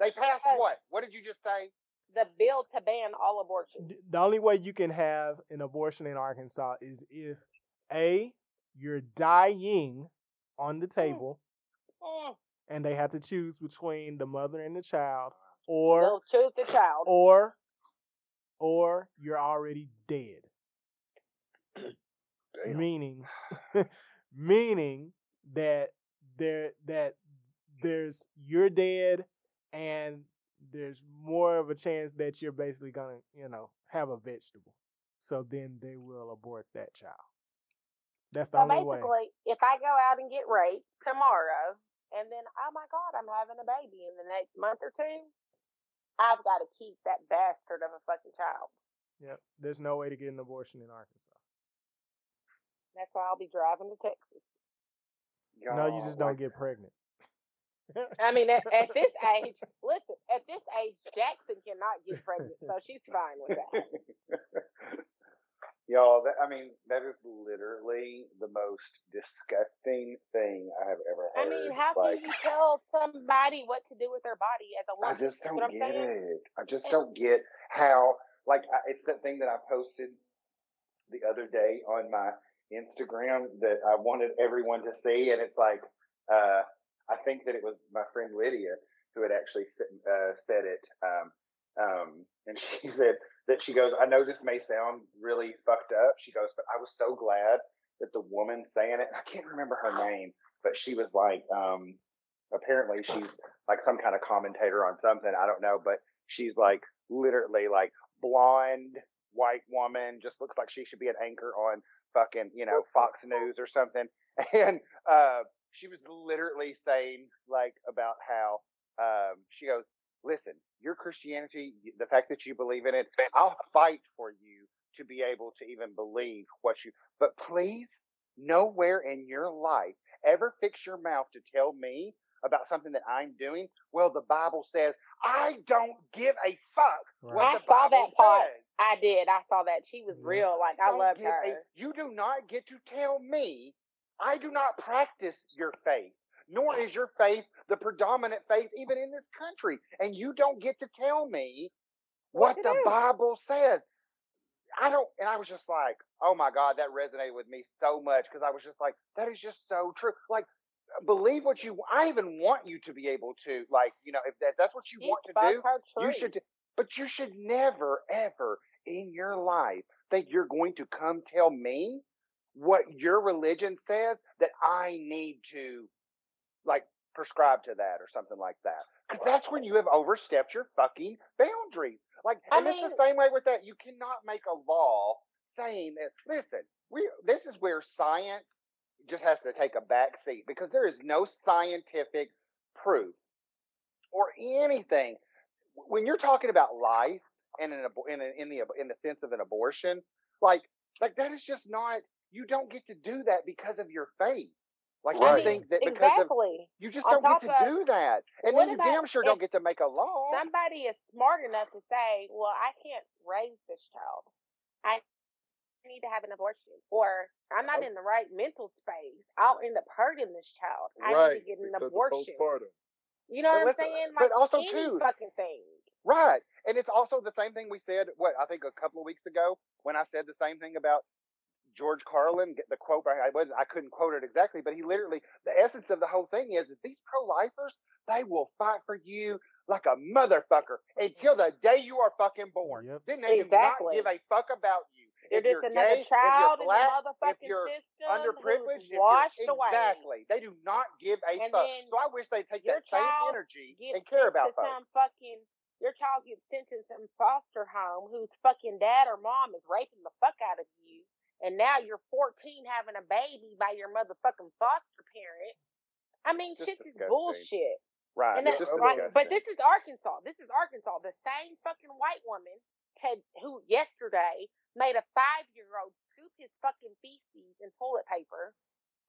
They passed what? What did you just say? The bill to ban all abortions. The only way you can have an abortion in Arkansas is if A, you're dying on the table Mm. and they have to choose between the mother and the child or They'll choose the child. or or you're already dead. Meaning meaning that there that there's you're dead and there's more of a chance that you're basically gonna, you know, have a vegetable. So then they will abort that child. That's the So only way. basically, if I go out and get raped tomorrow, and then oh my god, I'm having a baby in the next month or two, I've got to keep that bastard of a fucking child. Yep. There's no way to get an abortion in Arkansas. That's why I'll be driving to Texas. no, you just don't get pregnant. I mean, at, at this age, listen, at this age, Jackson cannot get pregnant, so she's fine with that. Y'all, that, I mean, that is literally the most disgusting thing I have ever heard. I mean, how like, can you tell somebody what to do with their body as a woman? I just don't get it. I just And- don't get how, like, I, it's that thing that I posted the other day on my Instagram that I wanted everyone to see, and it's like, uh, I think that it was my friend Lydia who had actually said, uh, said it, um, um, and she said that she goes, I know this may sound really fucked up. She goes, but I was so glad that the woman saying it, I can't remember her name, but she was like, um, apparently she's like some kind of commentator on something. I don't know, but she's like literally like blonde white woman, just looks like she should be an anchor on fucking, you know, Fox News or something. And uh she was literally saying like about how um she goes, Listen, your Christianity, the fact that you believe in it, I'll fight for you to be able to even believe what you but please nowhere in your life ever fix your mouth to tell me about something that I'm doing. Well, the Bible says I don't give a fuck what Right. I the saw Bible that part. says. I did. I saw that. She was real. Like I Don't loved her. a- you do not get to tell me I do not practice your faith, nor is your faith the predominant faith even in this country. And you don't get to tell me what, What the. Bible says. I don't, and I was just like, oh my God, that resonated with me so much because I was just like, that is just so true. Like, believe what you, I even want you to be able to, like, you know, if that, that's what you She want to do, you should, but you should never, ever in your life think you're going to come tell me what your religion says that I need to like prescribe to that or something like that. Because that's when you have overstepped your fucking boundaries. Like, I and it's the same way with that. You cannot make a law saying that, listen, we, this is where science just has to take a back seat because there is no scientific proof or anything. When you're talking about life and in, in, a- in the in the sense of an abortion, like like that is just not. You don't get to do that because of your faith. Like I you Right. mean, think that because of exactly. you just On don't get to of- do that, and then you about damn sure don't get to make a law. Somebody is smart enough to say, "Well, I can't raise this child. I need to have an abortion, or I'm not Oh. in the right mental space. I'll end up hurting this child. I right. need to get an because abortion." postpartum. You know But what I'm listen, saying? but also, any too- fucking thing. Right. And it's also the same thing we said, what, I think a couple of weeks ago when I said the same thing about George Carlin, the quote, I wasn't, I couldn't quote it exactly, but he literally, the essence of the whole thing is, is these pro-lifers, they will fight for you like a motherfucker until the day you are fucking born. Yep. Then they Exactly. do not give a fuck about you. If just you're another gay, child if you're black, the motherfucking you're system underprivileged, who's if washed you're, away. exactly. They do not give a And fuck. So I wish they'd take that same energy and care about to folks. some fucking your child gets sent to some foster home whose fucking dad or mom is raping the fuck out of you, and now you're 14 having a baby by your motherfucking foster parent. I mean, Just shit is bullshit. Right. And it's that's just like- like, but this is Arkansas. This is Arkansas. The same fucking white woman Ted, who yesterday made a five year old scoop his fucking feces and toilet paper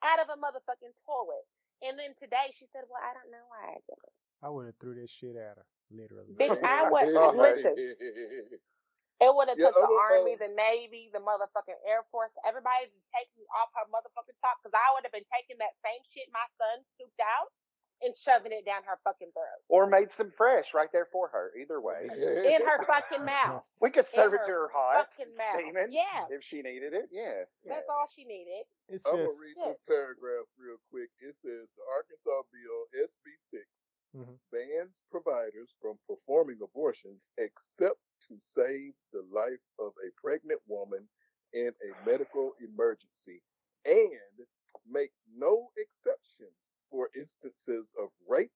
out of a motherfucking toilet. And then today she said, Well, I don't know why I did it. I would have threw this shit at her, literally. Bitch, I would Oh, listen. It would have Yeah, took the I army, uh, the navy, the motherfucking air force, everybody to take me off her motherfucking top because I would have been taking that same shit my son scooped out and shoving it down her fucking throat or made some fresh right there for her. Either way, in her fucking mouth. we could serve in it to her her hot, fucking mouth. steaming, Yeah. if she needed it. Yeah, That's yeah. all she needed. It's I'm just gonna read this paragraph real quick. It says the Arkansas bill SB 6 Mhm. bans providers from performing abortions except to save the life of a pregnant woman in a medical emergency and makes no exceptions for instances of rape,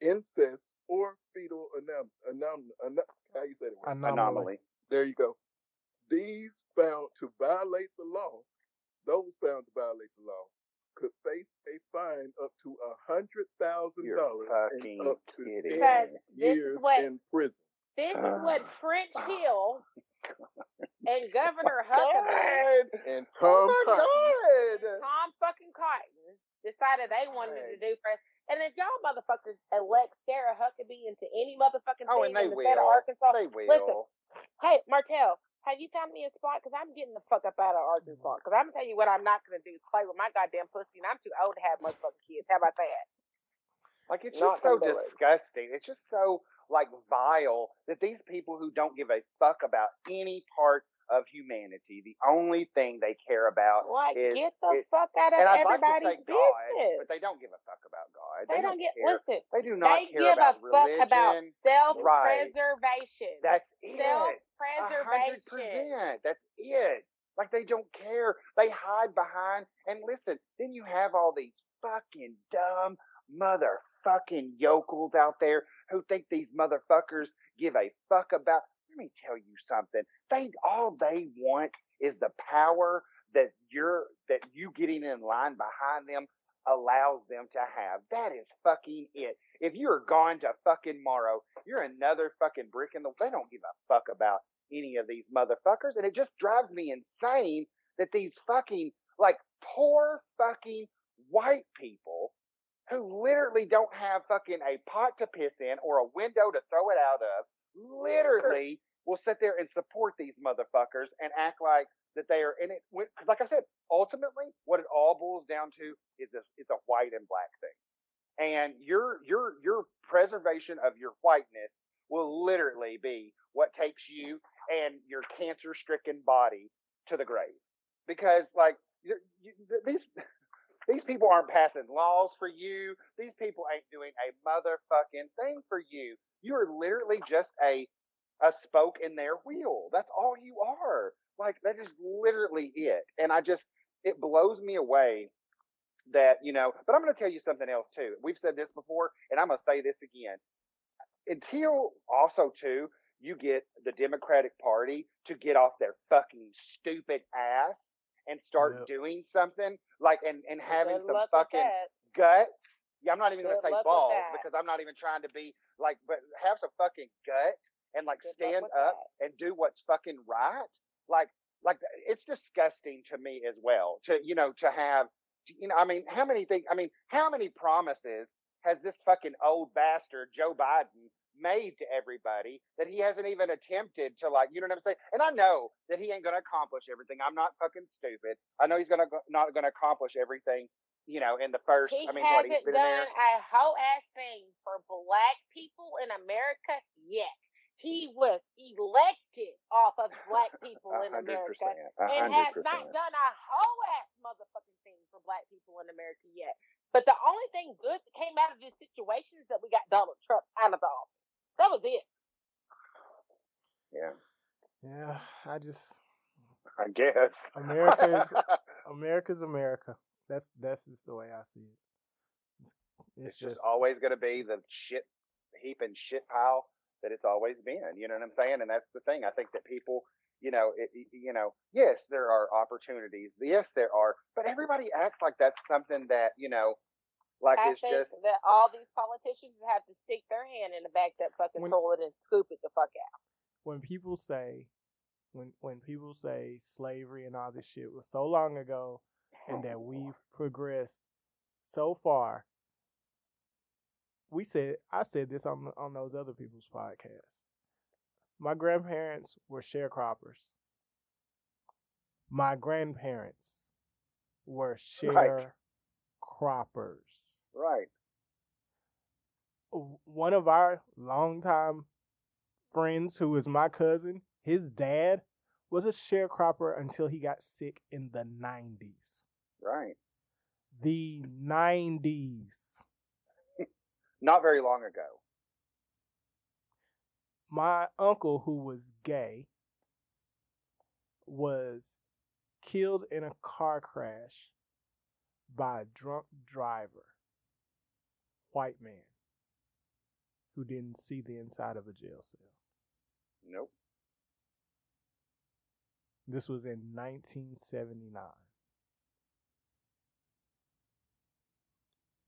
incest, or fetal anom- anom- anom- how you say it? anomaly. Anomaly. There you go. These found to violate the law, those found to violate the law, could face a fine up to a hundred thousand dollars and up to kidding. Ten years what- in prison. This is what Ah. French Hill and Oh Governor Huckabee, And Oh Tom my Cotton, Tom fucking Cotton, decided they wanted to do for us. And if y'all motherfuckers elect Sarah Huckabee into any motherfucking Oh, thing and in the will. state of Arkansas, They will. Listen, hey Martell, Have you found me a spot? Because I'm getting the fuck up out of Arkansas. Because I'm gonna tell you what I'm not gonna do is play with my goddamn pussy, and I'm too old to have motherfucking kids. How about that? Like it's Not just so gonna it. disgusting. It's just so like vile that these people who don't give a fuck about any part of humanity, the only thing they care about Like, is get the it- fuck out of and I'd like to everybody's say God, business. but they don't give a fuck about God. they, don't get care. listen. They do not They care give about a fuck religion. about self Right. preservation. That's it. self A hundred preservation. percent. That's it. Like they don't care. They hide behind. And listen, then you have all these fucking dumb motherfucking yokels out there who think these motherfuckers give a fuck about. Let me tell you something. They all they want is the power that you're that you getting in line behind them allows them to have. That is fucking it. If you're gone to fucking morrow, you're another fucking brick in the. They don't give a fuck about any of these motherfuckers, and it just drives me insane that these fucking like poor fucking white people who literally don't have fucking a pot to piss in or a window to throw it out of, literally will sit there and support these motherfuckers and act like that they are in it. Because, like I said, ultimately, what it all boils down to is a, it's a white and black thing, and your your your preservation of your whiteness will literally be what takes you and your cancer stricken body to the grave. Because, like, you, you, these these people aren't passing laws for you. These people ain't doing a motherfucking thing for you. You're literally just a a spoke in their wheel. That's all you are. Like that is literally it. And I just it blows me away that, you know, but I'm going to tell you something else too. We've said this before and I'm going to say this again. Until also too you get the Democratic Party to get off their fucking stupid ass and start Yep. doing something like and and having Good some fucking guts. Yeah, I'm not even gonna say balls because I'm not even trying to be like, but have some fucking guts and like Good stand up that. and do what's fucking right. Like, like it's disgusting to me as well to you know to have you know I mean how many things I mean how many promises has this fucking old bastard Joe Biden made to everybody that he hasn't even attempted to like you know what I'm saying and I know that he ain't gonna accomplish everything I'm not fucking stupid I know he's gonna not gonna accomplish everything you know in the first He I mean what he's hasn't been in done a whole ass thing for black people in America yet. He was elected off of black people in America and has not done a whole ass motherfucking thing for black people in America yet. But the only thing good that came out of this situation is that we got Donald Trump out of the office. That was it. Yeah, Yeah, I just I guess America is America's America. That's that's just the way I see it. It's, it's, it's just always going to be the shit heap and shit pile that it's always been. You know what I'm saying? And that's the thing. I think that people, you know, it, it- you know, yes, there are opportunities. Yes, there are, but everybody acts like that's something that you know, like I it's think just that all these politicians have to stick their hand in the back of that fucking When- toilet and scoop it the fuck out. when people say when when people say slavery and all this shit was so long ago and that we've progressed so far. We said I said this on on those other people's podcasts. My grandparents were sharecroppers. My grandparents were Right. Sharecroppers. right. one of our longtime friends who is my cousin, his dad was a sharecropper until he got sick in the 90s. Right. The 90s. Not very long ago. My uncle, who was gay, was killed in a car crash by a drunk driver, white man, who didn't see the inside of a jail cell. Nope. This was in 1979.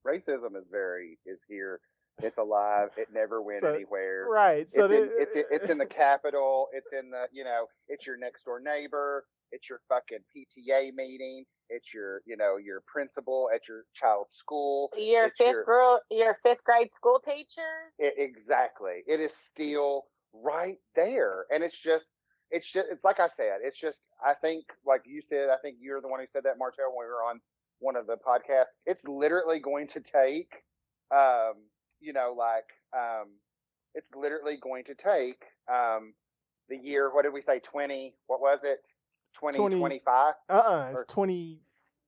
Racism is very is here. It's alive. It never went So- anywhere. Right. So it's in, the- it's in, it's in the Capitol. It's in the you know it's your next door neighbor. It's your fucking PTA meeting. It's your you know your principal at your child's school. Your fifth your- girl, your fifth grade school teacher. It, exactly. It is still right there, and it's just it's just it's like I said, it's just I think like you said, I think you're the one who said that, Martel, when we were on one of the podcasts. It's literally going to take, um, you know, like um, it's literally going to take um, the year. What did we say? Twenty? What was it? 20, 20 25? Uh-uh, Or- it's 20,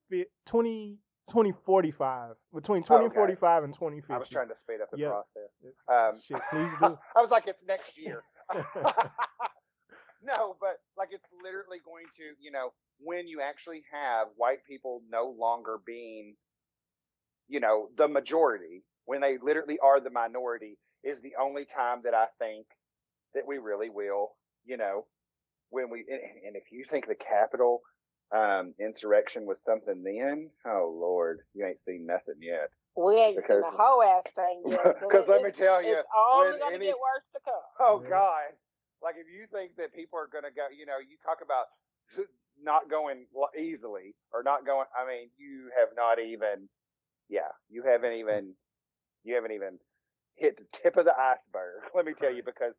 fi- 20, 2045. Between 2045 and 2050. I was trying to speed up the Yeah. process. Um, Shit, please do. I was like, it's next year. no, but like it's literally going to, you know, when you actually have white people no longer being, you know, the majority, when they literally are the minority, is the only time that I think that we really will, you know, when we, and, and if you think the Capitol um, insurrection was something then, oh Lord, you ain't seen nothing yet. We ain't seen Because- the whole ass thing yet. Because let me tell you, it's only gonna any- get worse to come. Oh Yeah. God! Like if you think that people are going to go, you know, you talk about not going easily or not going. I mean, you have not even. Yeah, you haven't even. You haven't even hit the tip of the iceberg. Let me tell you, because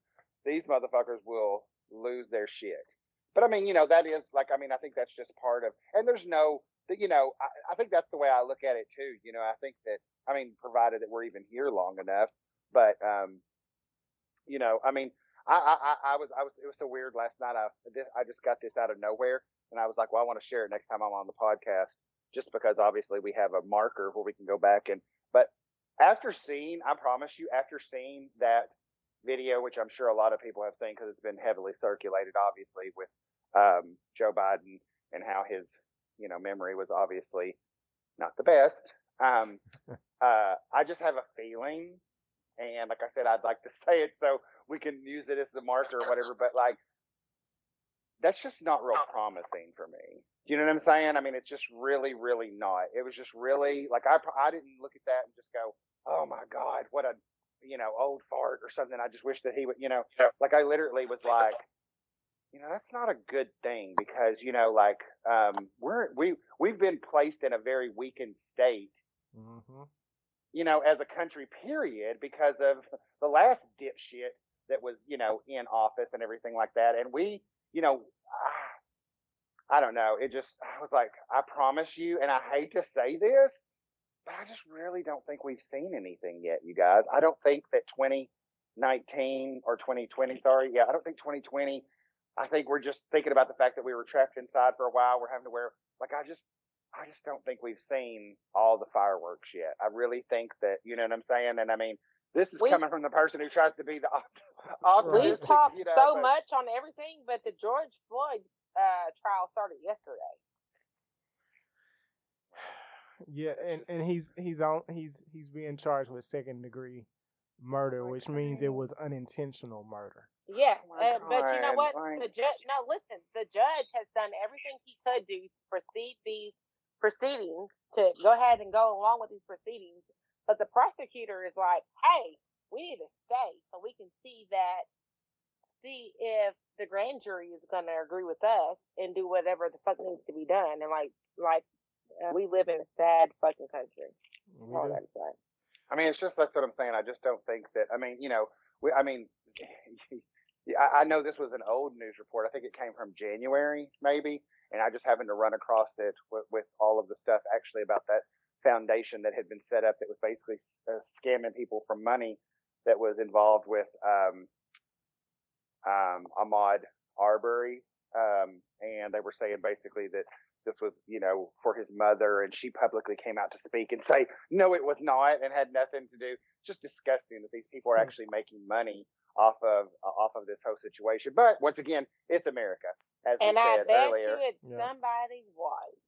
these motherfuckers will lose their shit. But I mean, you know, that is like, I mean, I think that's just part of, and there's no, you know, I, I think that's the way I look at it too. You know, I think that, I mean, provided that we're even here long enough, but, um, you know, I mean, I, I, I- was, I was, it was so weird last night. I, I just got this out of nowhere and I was like, well, I want to share it next time I'm on the podcast just because obviously we have a marker where we can go back and, but after seeing, I promise you, after seeing that video, which I'm sure a lot of people have seen because it's been heavily circulated, obviously, with um, Joe Biden and how his, you know, memory was obviously not the best. Um, uh, I just have a feeling, and like I said, I'd like to say it so we can use it as the marker or whatever, but like, that's just not real promising for me. Do you know what I'm saying? I mean, it's just really, really not. It was just really like I, I didn't look at that and just go, oh my god, what a, you know, old fart or something. I just wish that he would, you know, like I literally was like, you know, that's not a good thing because you know, like, um, we're we we've been placed in a very weakened state hmm you know, as a country, period, because of the last dipshit that was, you know, in office and everything like that. And we, you know, ah, I don't know. It just, I was like, I promise you, and I hate to say this, but I just really don't think we've seen anything yet, you guys. I don't think that 2019 or 2020, sorry, yeah, I don't think 2020. I think we're just thinking about the fact that we were trapped inside for a while. We're having to wear, like, I just, I just don't think we've seen all the fireworks yet. I really think that you know what I'm saying. And I mean, this is We- coming from the person who tries to be the op- Right. We've talked you know, so but- much on everything, but the George Floyd uh, trial started yesterday. Yeah, and, and he's he's on he's he's being charged with second degree murder, which means it was unintentional murder. Yeah, Oh uh, but you know what? like- The judge. No, listen. The judge has done everything he could do to proceed these proceedings to go ahead and go along with these proceedings. But the prosecutor is like, "Hey, we need to stay so we can see that, see if the grand jury is going to agree with us and do whatever the fuck needs to be done." And like, like, uh, we live in a sad fucking country. We All that say. I mean, it's just that's what I'm saying. I just don't think that. I mean, you know, we. I mean, yeah, I, I know this was an old news report. I think it came from January, maybe, and I just happened to run across it with, with all of the stuff actually about that foundation that had been set up that was basically uh, scamming people for money that was involved with um, um, Ahmaud Arbery, um, and they were saying basically that this was, you know, for his mother, and she publicly came out to speak and say, no, it was not, and had nothing to do. It's just disgusting that these people are Hmm. actually making money off of uh, off of this whole situation. But once again, it's America, as And we I said bet earlier. you it's Yeah. somebody white.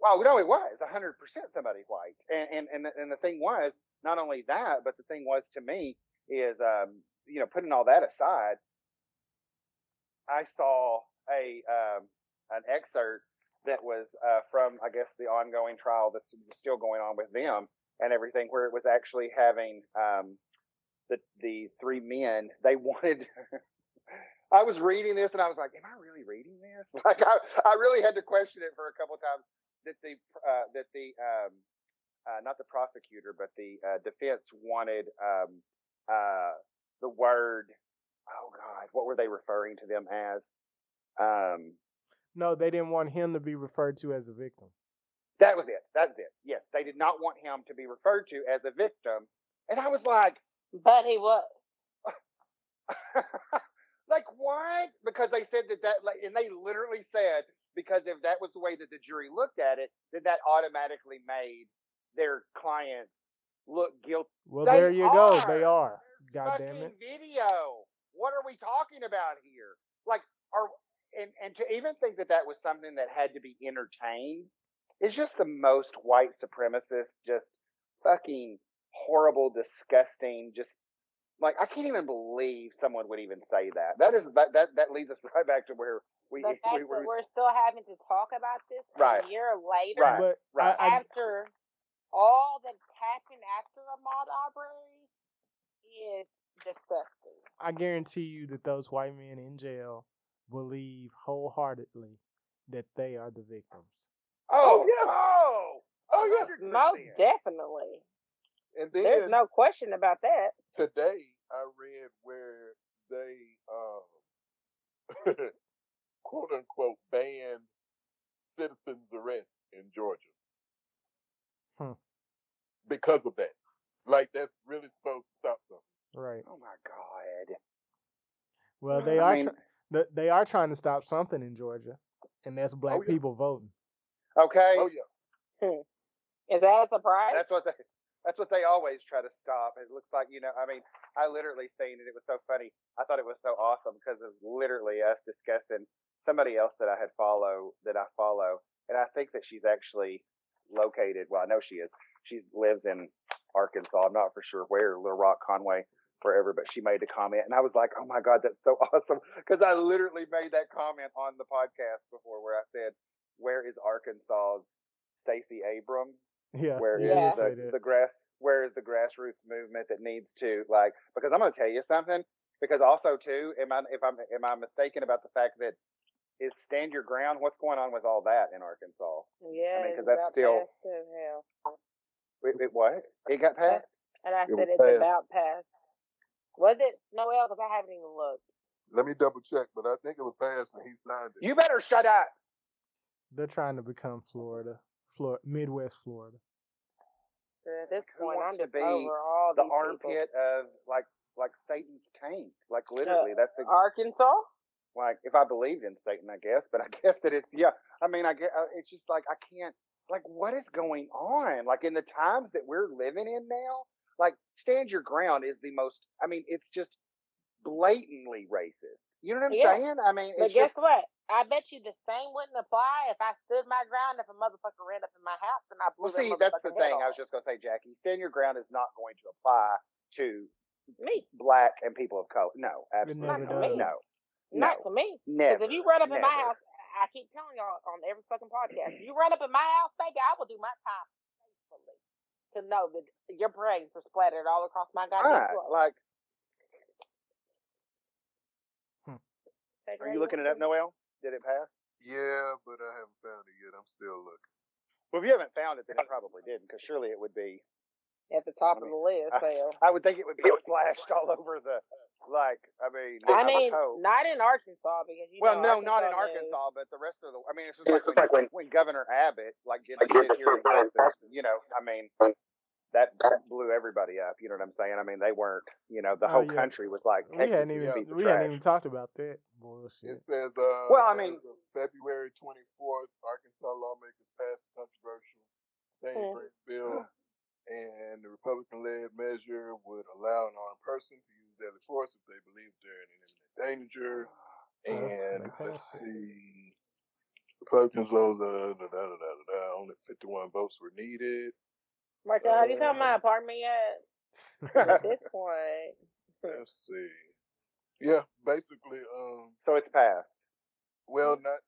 Well, no, it was hundred percent somebody white, and and and the, and the thing was not only that, but the thing was to me is, um, you know, putting all that aside, I saw a um, an excerpt that was uh, from I guess the ongoing trial that's still going on with them and everything, where it was actually having um, the the three men they wanted. I was reading this and I was like, "Am I really reading this?" Like, I, I really had to question it for a couple of times. That the uh, that the um, uh, not the prosecutor, but the uh, defense wanted um, uh, the word. Oh God, what were they referring to them as? Um, No, they didn't want him to be referred to as a victim. that was it. That's it. Yes, they did not want him to be referred to as a victim, and I was like, But he was. like what? Because they said that that, like, and they literally said because if that was the way that the jury looked at it, then that automatically made their clients look guilty. Well, They there you go. They are. are. God damn it. video. What are we talking about here? Like, are and and to even think that that was something that had to be entertained is just the most white supremacist, just fucking horrible, disgusting, just like I can't even believe someone would even say that. That is that that that leads us right back to where we The fact we, we that we're still having to talk about this Right. a year later Right. But right. I, I, after all that's happened after Ahmaud Arbery is disgusting. I guarantee you that those white men in jail believe wholeheartedly that they are the victims. oh Oh, yeah. oh Oh, yeah. Most definitely. And then, There's no question about that. today I read where they um quote unquote banned citizens arrest in Georgia. Hmm. Because of that. Like that's really supposed to stop something. Right. Oh my god. Well, they I are. mean- tr- th- they are trying to stop something in Georgia, and that's black Oh, yeah. people voting. Okay. Oh yeah. Hmm. Is that a surprise? That's what they. That's what they always try to stop. It looks like you know. I mean, I literally seen it. It was so funny. I thought it was so awesome because it was literally us discussing somebody else that I had follow that I follow, and I think that she's actually located. Well, I know she is. She lives in Arkansas. I'm not for sure where. Little Rock, Conway, wherever. But she made a comment, and I was like, "Oh my god, that's so awesome!" Because I literally made that comment on the podcast before, where I said, "Where is Arkansas's Stacey Abrams?" Yeah. where is Yeah. did say the, the grass where is the grassroots movement that needs to like because I'm gonna tell you something because also too am I if I'm am I mistaken about the fact that is stand your ground what's going on with all that in Arkansas yeah, I mean, 'cause it's that's still- passed to it, it what it got passed And I It said was it's passed. about passed. Was it Noel? Because I haven't even looked. Let me double check, but I think it was passed when he signed it. you better shut up They're trying to become Florida, Florida, Midwest Florida. At this point, I'm to be all the these people. armpit of like like Satan's taint like literally that's a, Arkansas. like if I believed in Satan, I guess, but I guess that it's yeah. I mean, I get uh, it's just like I can't like what is going on? Like in the times that we're living in now, like stand your ground is the most. I mean, it's just blatantly racist. You know what I'm Yeah. saying? I mean, But guess just what? I bet you the same wouldn't apply if I stood my ground if a motherfucker ran up in my house and I blew well. See, that's the thing. I was just gonna say, Jackie, stand your ground is not going to apply to me, black and people of color. No, never absolutely does. not. No, not No. to me. never. Because if you run up in my house, I keep telling y'all on every fucking podcast, if you run up in my house, baby, I will do my time faithfully to know that your brains are splattered all across my goddamn Right, floor. like, hmm. Take are you how looking it want up, Noel? Did it pass? Yeah, but I haven't found it yet. I'm still looking. Well, if you haven't found it, then it probably didn't, because surely it would be. To. At the top I of the list, I, hell. I would think it would be splashed all over the, like, I mean, I would mean, not in Arkansas because you well, know, no, not in Arkansas news- Arkansas, but the rest of the. I mean, it's just like, when, when Governor Abbott like did the shit here in Texas. You know, I mean, that, that blew everybody up. You know what I'm saying? I mean, they weren't. You know, the Oh, whole yeah. country was like we hadn't even a piece of we trash. hadn't even talked about that bullshit. It says, uh, Well, I mean- February 24th, Arkansas lawmakers passed a controversial same Hmm. sex bill, and the Republican-led measure would allow an armed person to use deadly force if they believe they're in imminent danger. Oh, And they let's see, Republicans lost, uh, da, da, da, da, da, da, only 51 votes were needed. Marcel, have you found my Uh, apartment yet? At this point, Let's see. Yeah, basically, um, So it's passed. Well, not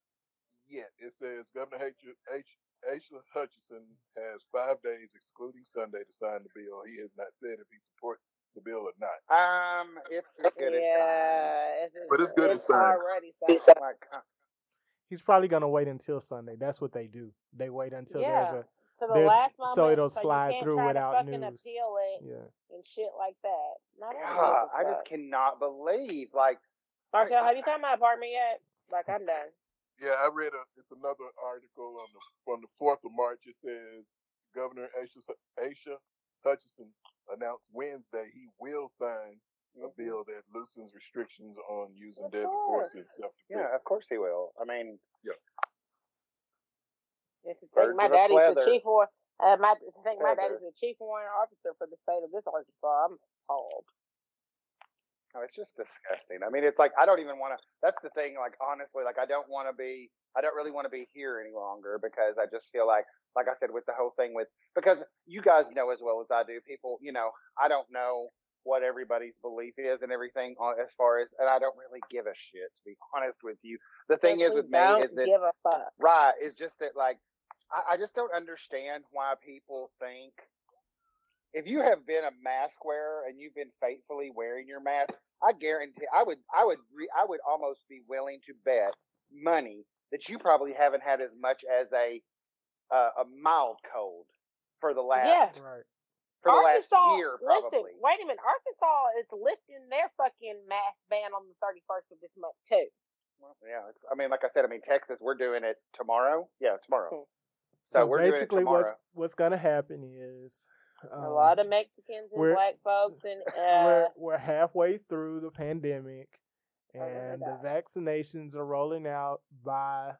yet. It says Governor H. H. Asa Hutchinson has five days, excluding Sunday, to sign the bill. He has not said if he supports the bill or not. Um, it's good yeah, it's, But it's good it's as signed. already signed. signed. Like, He's probably gonna wait until Sunday. That's what they do. They wait until Yeah. there's To the last moment, so it'll you slide can't through try without to fucking news. appeal it yeah. and shit like that. No, that God, I just cannot believe. Like, Marcel, I- have you found my apartment yet? Like I'm done. Yeah, I read a. It's another article on the from the fourth of March. It says Governor Asa, Asa Hutchinson announced Wednesday he will sign a Mhm. bill that loosens restrictions on using Of deadly course. force in self defense. Yeah, of course he will. I mean, If you Birds think my of a daddy's the chief warrant, uh, my think my daddy's the chief warrant officer for the state of this Arkansas, I'm appalled. No, it's just disgusting. I mean, it's like I don't even want to. That's the thing. Like honestly, like I don't want to be. I don't really want to be here any longer because I just feel like, like I said, with the whole thing with because you guys know as well as I do. People, you know, I don't know what everybody's belief is and everything as far as, and I don't really give a shit to be honest with you. The thing is with me is that give a fuck. Right. It's just that like I, I just don't understand why people think if you have been a mask wearer and you've been faithfully wearing your mask, I guarantee I would I would re, I would almost be willing to bet money that you probably haven't had as much as a uh, a mild cold for the last Yeah. Right. for the last Arkansas, year listen, wait a minute. Arkansas is lifting their fucking mask ban on the 31st of this month too. Well, yeah, it's, I mean, like I said, I mean Texas, we're doing it tomorrow. Yeah, tomorrow. Hmm. So So, we're doing it basically, what's what's gonna happen is um, a lot of Mexicans and we're- black folks and we're uh, we're halfway through the pandemic, Oh, and the vaccinations are rolling out by.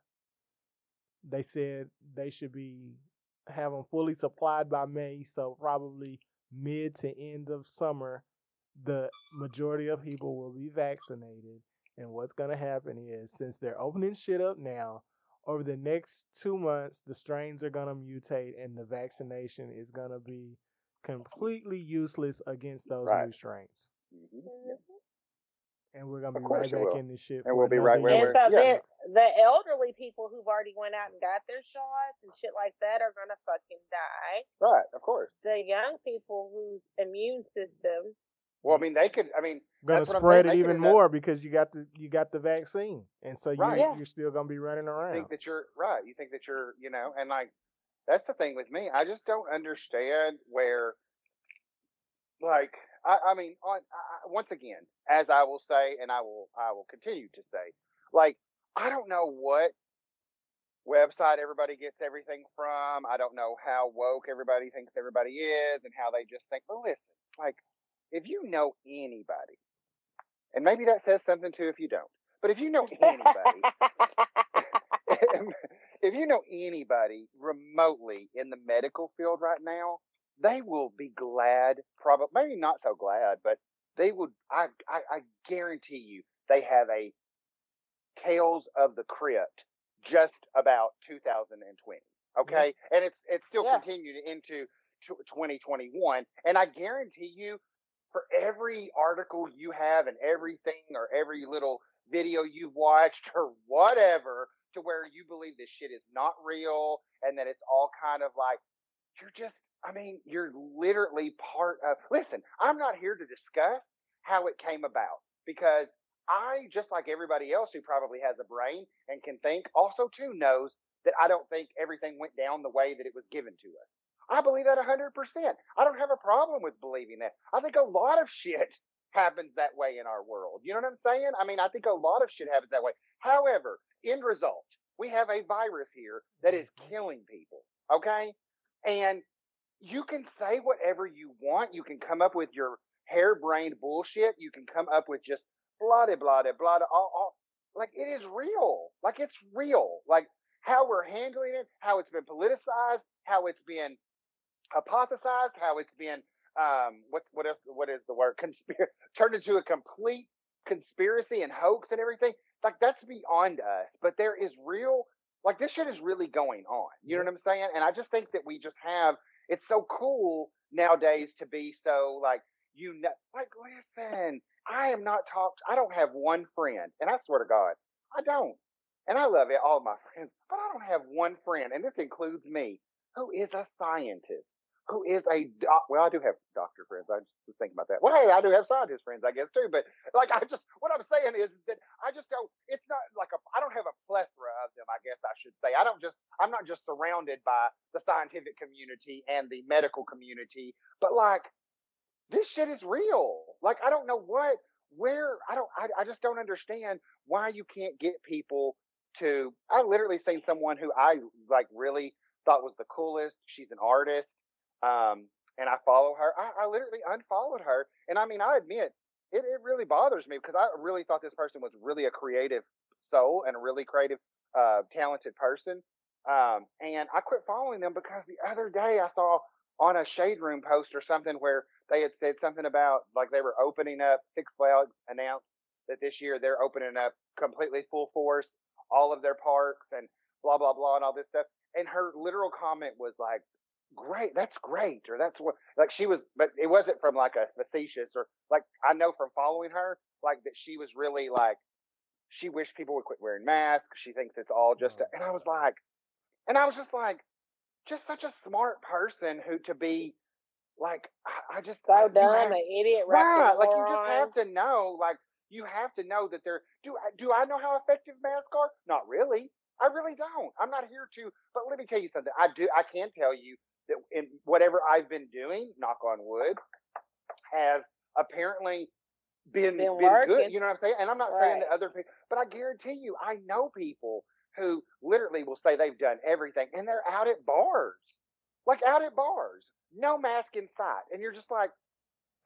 They said they should be have them fully supplied by May, so probably mid to end of summer, the majority of people will be vaccinated. And what's gonna happen is, since they're opening shit up now, over the next two months, the strains are gonna mutate, and the vaccination is gonna be completely useless against those Right. new strains. Mhm. Mhm. And we're gonna Of be right back will. in this shit. And we'll be right where year. and so yeah. the elderly people who've already went out and got their shots and shit like that are gonna fucking die. Right, of course. The young people whose immune system Well, I mean, they could. I mean, Gonna That's what I'm spread it they even end up- more because you got the you got the vaccine, and so you Right. You're still gonna be running around. think that you're right. You think that you're, you know, and like that's the thing with me. I just don't understand where, like, I, I mean, on I, once again, as I will say, and I will, I will continue to say, like, I don't know what website everybody gets everything from. I don't know how woke everybody thinks everybody is, and how they just think. But listen, like, if you know anybody, and maybe that says something too if you don't, but if you know anybody if you know anybody remotely in the medical field right now, they will be glad, probably maybe not so glad, but they would. I, I I guarantee you, they have a Tales of the Crypt just about 2020. Okay, and it's it's still Yeah. continued into 2021, and I guarantee you, for every article you have and everything or every little video you've watched or whatever to where you believe this shit is not real and that it's all kind of like you're just I mean, you're literally part of listen, I'm not here to discuss how it came about because I just like everybody else who probably has a brain and can think also too knows that I don't think everything went down the way that it was given to us. I believe that 100%. I don't have a problem with believing that. I think a lot of shit happens that way in our world. You know what I'm saying? I mean, I think a lot of shit happens that way. However, end result, we have a virus here that is mm-hmm. killing people. Okay? And you can say whatever you want. You can come up with your harebrained bullshit. You can come up with just blah, blah, blah, blah, blah, all, all. Like, it is real. Like, it's real. Like, how we're handling it, how it's been politicized, how it's been hypothesized, how it's been um what what else what is the word? Conspiracy turned into a complete conspiracy and hoax and everything. Like that's beyond us but there is real like this shit is really going on. You know what i'm saying? And i just think that we just have it's so cool nowadays to be so like you know like listen i am not talked i don't have one friend and i swear to god i don't. And i love it all my friends but i don't have one friend and this includes me who is a scientist who is a doc- well, I do have doctor friends. I just was thinking about that. Well, hey, I do have scientist friends, I guess too. But like, I just what I'm saying is that I just don't. It's not like a. I don't have a plethora of them. I guess I should say. I don't just. I'm not just surrounded by the scientific community and the medical community, but like this shit is real. Like I don't know what where I don't I, I just don't understand why you can't get people to I literally seen someone who I like really thought was the coolest. She's an artist. Um and I follow her. I, I literally unfollowed her. And I mean I admit it, it really bothers me because I really thought this person was really a creative soul and a really creative, uh, talented person. Um, and I quit following them because the other day I saw on a shade room post or something where they had said something about like they were opening up Six Flags announced that this year they're opening up completely full force all of their parks and blah blah blah and all this stuff. And her literal comment was like, "Great, that's great," or "That's what." Like she was, but it wasn't from like a facetious or like I know from following her, like that she was really like she wished people would quit wearing masks. She thinks it's all just, a, mm. and I was like, and I was just like, just such a smart person who to be like, I, I just So I- you dumb, have- an idiot, right? Like you just have to know, like you have to know that they're. Do I do I know how effective masks are? Not really. I really don't. I'm not here to. But let me tell you something. I do. I can tell you that in whatever I've been doing, knock on wood, has apparently been Been been, good. You know what I'm saying? And I'm not saying Right. that other people, but I guarantee you, I know people who literally will say they've done everything, and they're out at bars, like out at bars, no mask in sight, and you're just like,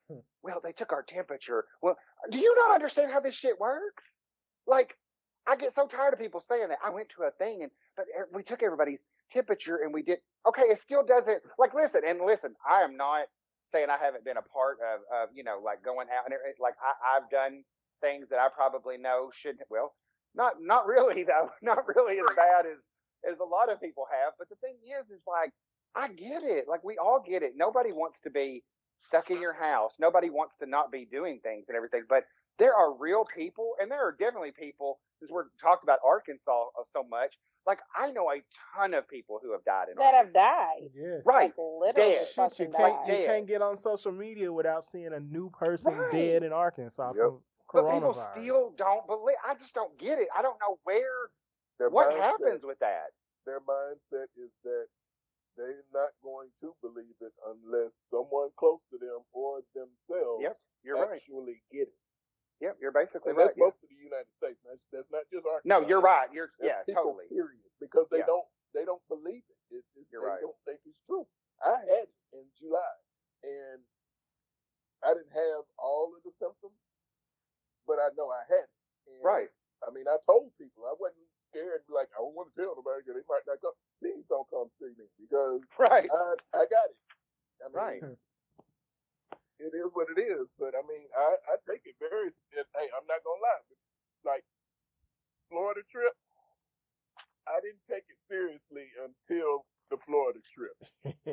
Hmm. well, they took our temperature. Well, do you not understand how this shit works? Like, I get so tired of people saying that. I went to a thing and but e- we took everybody's temperature and we did okay. It still doesn't like listen and listen. I am not saying I haven't been a part of of you know like going out and it- like I, I've done things that I probably know shouldn't. Well, not not really though. Not really as bad as as a lot of people have. But the thing is, is like I get it. Like we all get it. Nobody wants to be stuck in your house. Nobody wants to not be doing things and everything. But there are real people, and there are definitely people. Since we're talked about Arkansas uh, so much, like I know a ton of people who have died in Arkansas. that have died. Yeah. Right. Like literally Dead. Shit, you can't died. you Dead. can't get on social media without seeing a new person Right. dead in Arkansas Yep. from But people still don't believe. I just don't get it. I don't know where. Their what mindset- happens with that? Their mindset is that they're not going to believe it unless someone close to them or themselves Yep, you're right. actually get it. Yep, you're basically And right. that's yeah. most of the United States. That's, that's not just Arkansas. No, you're right. You're yeah, people, totally. Period. Because they Yeah. don't they don't believe it. it, it they right. don't think it's true. I had it in July, and I didn't have all of the symptoms, but I know I had it. And, Right. I mean, I told people I wasn't scared. Like I don't want to tell nobody because they might not come. Please don't come see me because Right. I I got it. I mean, Right. It is what it is. But I mean, I, I take it very. It, hey, I'm not gonna lie. Like Florida trip, I didn't take it seriously until the Florida trip.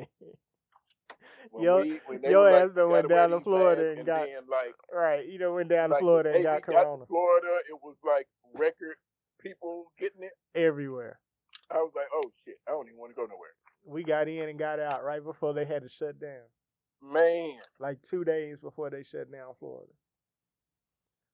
When Yo- we, your were like, ass done went down to Florida masks," and got- then, like, right, you know, went down to Florida and got we got corona Florida, it was like record people getting it. everywhere. I was like, oh shit, I don't even want to go nowhere. We got in and got out right before they had to shut down. Man, Like two days before they shut down Florida.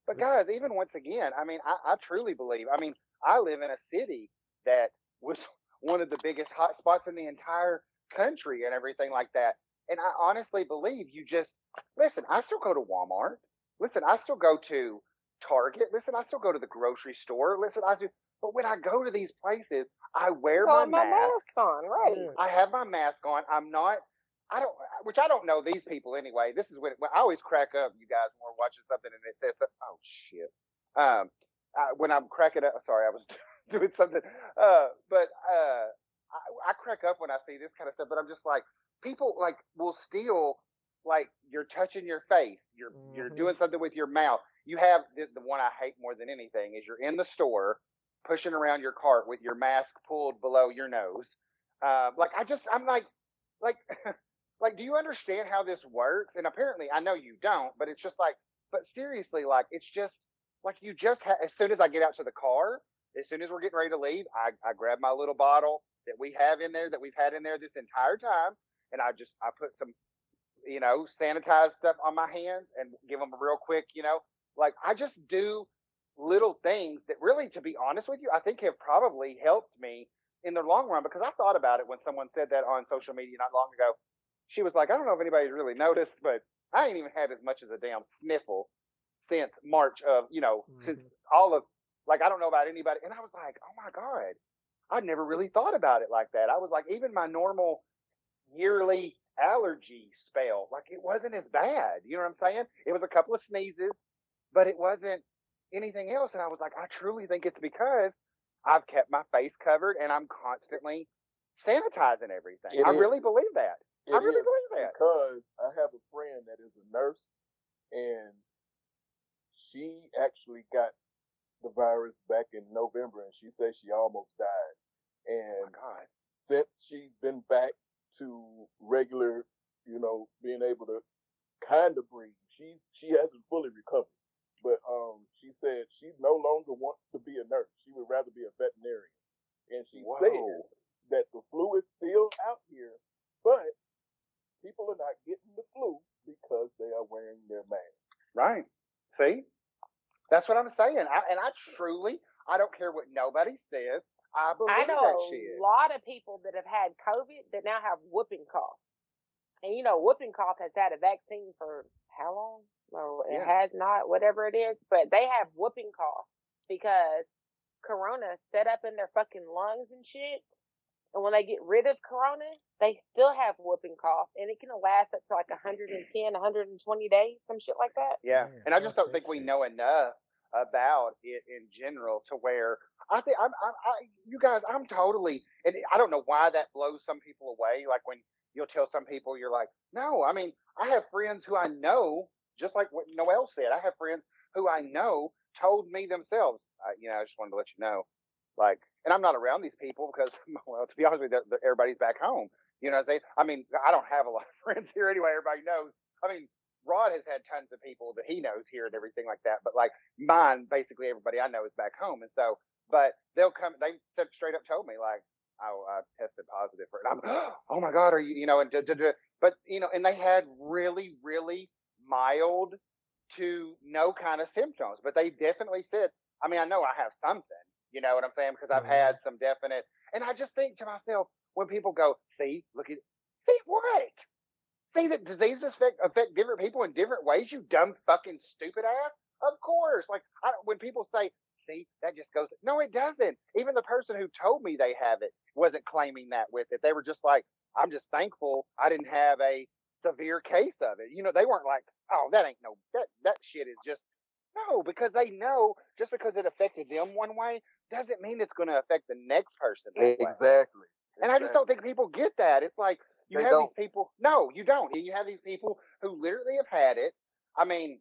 But guys, even once again, I mean, I, I truly believe. I mean, I live in a city that was one of the biggest hot spots in the entire country and everything like that. And I honestly believe you just listen. I still go to Walmart. Listen, I still go to Target. Listen, I still go to the grocery store. Listen, I do. But when I go to these places, I wear my my mask. mask on, right? I have my mask on. I'm not. I don't. Which I don't know these people anyway. This is when, when I always crack up. You guys when we're watching something and it says, something- "Oh shit." Um, I, when I'm cracking up. Sorry, I was doing something. Uh, but uh, I, I crack up when I see this kind of stuff. But I'm just like, people like will steal. Like you're touching your face. You're you're Mhm. doing something with your mouth. You have the, the one I hate more than anything is you're in the store pushing around your cart with your mask pulled below your nose. Uh, like I just I'm like like like do you understand how this works? And apparently I know you don't, but it's just like but seriously like it's just like you just ha- as soon as I get out to the car, as soon as we're getting ready to leave, I I grab my little bottle that we have in there that we've had in there this entire time and I just I put some you know sanitized stuff on my hands and give them a real quick, you know, like I just do little things that really to be honest with you, I think have probably helped me in the long run because I thought about it when someone said that on social media not long ago. She was like, I don't know if anybody's really noticed, but I ain't even had as much as a damn sniffle since March of you know since mm-hmm. all of like I don't know about anybody, and I was like, oh my god, I never really thought about it like that. I was like, even my normal yearly allergy spell, like it wasn't as bad. You know what I'm saying? It was a couple of sneezes, but it wasn't anything else. And I was like, I truly think it's because I've kept my face covered and I'm constantly sanitizing everything. It I is. really believe that. I really believe that. because I have a friend that is a nurse, and she actually got the virus back in November, and she says she almost died. Oh And God. since she's been back to regular, you know, being able to kind of breathe, she's she hasn't fully recovered. But um, she said she no longer wants to be a nurse. She would rather be a veterinarian. And she said that the flu is still out here, but people are not getting the flu because they are wearing their mask. Right. See? That's what I'm saying. I, and I truly, I don't care what nobody says. I believe I know that a shit. lot of people that have had COVID that now have whooping cough. And you know, whooping cough has had a vaccine for how long? No, it Yeah. has not, whatever it is. But they have whooping cough because Corona set up in their fucking lungs and shit. And when they get rid of Corona, they still have whooping cough, and it can last up to like 110, 120 days, some shit like that. Yeah, and I just don't think we know enough about it in general to where I think I'm, I'm I, you guys, I'm totally, and I don't know why that blows some people away. Like when you'll tell some people, you're like, no, I mean, I have friends who I know, just like what Noel said, I have friends who I know told me themselves, uh, you know, I just wanted to let you know, like, and I'm not around these people because, well, to be honest with you, they're- everybody's back home. You know, they, I'm saying? I mean, I don't have a lot of friends here anyway. Everybody knows. I mean, Rod has had tons of people that he knows here and everything like that. But like mine, basically everybody I know is back home. And so, but they'll come, they straight up told me like, oh, I tested positive for it. I'm, oh my God, are you, you know, and, but you know, and they had really, really mild to no kind of symptoms, but they definitely said, I mean, I know I have something, you know what I'm saying? Because I've Mhm. had some definite, and I just think to myself, when people go, see, look at, see what? See that diseases affect, affect different people in different ways, you dumb fucking stupid ass? Of course. Like, I, when people say, see, that just goes, no, it doesn't. Even the person who told me they have it wasn't claiming that with it. They were just like, I'm just thankful I didn't have a severe case of it. You know, they weren't like, oh, that ain't no, that, that shit is just, no, because they know just because it affected them one way doesn't mean it's going to affect the next person way. Exactly. And I just don't think people get that. It's like you They have don't. these people. No, you don't. And you have these people who literally have had it. I mean,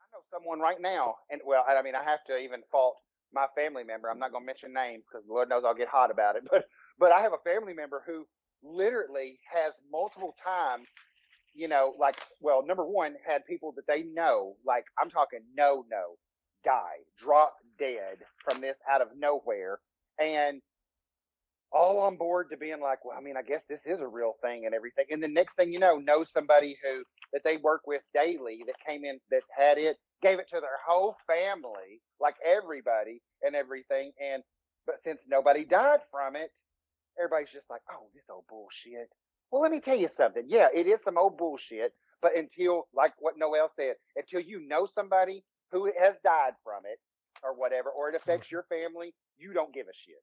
I know someone right now, and well, I mean, I have to even fault my family member. I'm not going to mention names because Lord knows I'll get hot about it. But but I have a family member who literally has multiple times. You know, like well, number one, had people that they know, like I'm talking no, no, die, drop dead from this out of nowhere, and all on board to being like, well, I mean, I guess this is a real thing and everything. And the next thing you know, know somebody who that they work with daily that came in that had it, gave it to their whole family, like everybody and everything. And but since nobody died from it, everybody's just like, oh, this old bullshit. Well, let me tell you something. Yeah, it is some old bullshit. But until, like what Noel said, until you know somebody who has died from it or whatever, or it mm. affects your family, you don't give a shit.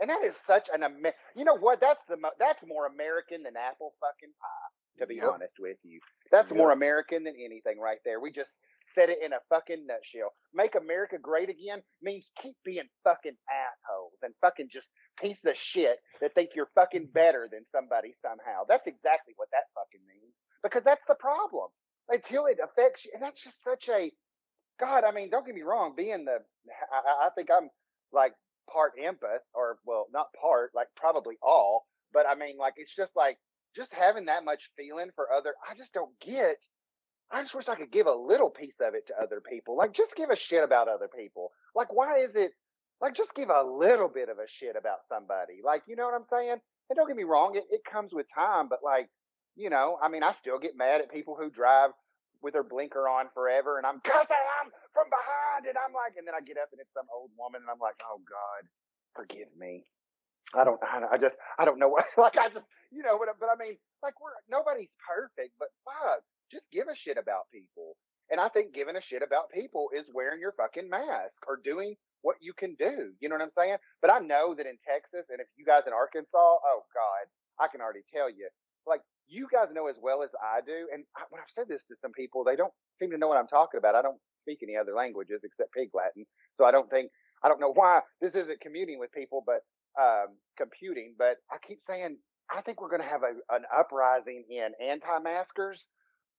And that is such an Amer- you know what? That's the mo- that's more American than apple fucking pie. To be Yep. honest with you, that's Yep. more American than anything right there. We just said it in a fucking nutshell. Make America great again means keep being fucking assholes and fucking just pieces of shit that think you're fucking better than somebody somehow. That's exactly what that fucking means. Because that's the problem. Until it affects you, and that's just such a God. I mean, don't get me wrong. Being the, I, I- think I'm like part empath, or well, not part, like probably all. But I mean, like it's just like just having that much feeling for other. I just don't get. I just wish I could give a little piece of it to other people. Like, just give a shit about other people. Like, why is it? Like, just give a little bit of a shit about somebody. Like, you know what I'm saying? And don't get me wrong, it, it comes with time, but like, you know, I mean, I still get mad at people who drive with her blinker on forever, and I'm cussing them from behind, and I'm like, and then I get up and it's some old woman, and I'm like, oh God, forgive me. I don't, I, I just, I don't know what, like, I just, you know, but, but I mean, like, we're, nobody's perfect, but fuck, just give a shit about people. And I think giving a shit about people is wearing your fucking mask or doing what you can do. You know what I'm saying? But I know that in Texas, and if you guys in Arkansas, oh God, I can already tell you, like you guys know as well as I do. And I, when I've said this to some people, they don't seem to know what I'm talking about. I don't speak any other languages except Pig Latin, so I don't think I don't know why this isn't commuting with people, but um, computing. But I keep saying I think we're going to have a, an uprising in anti-maskers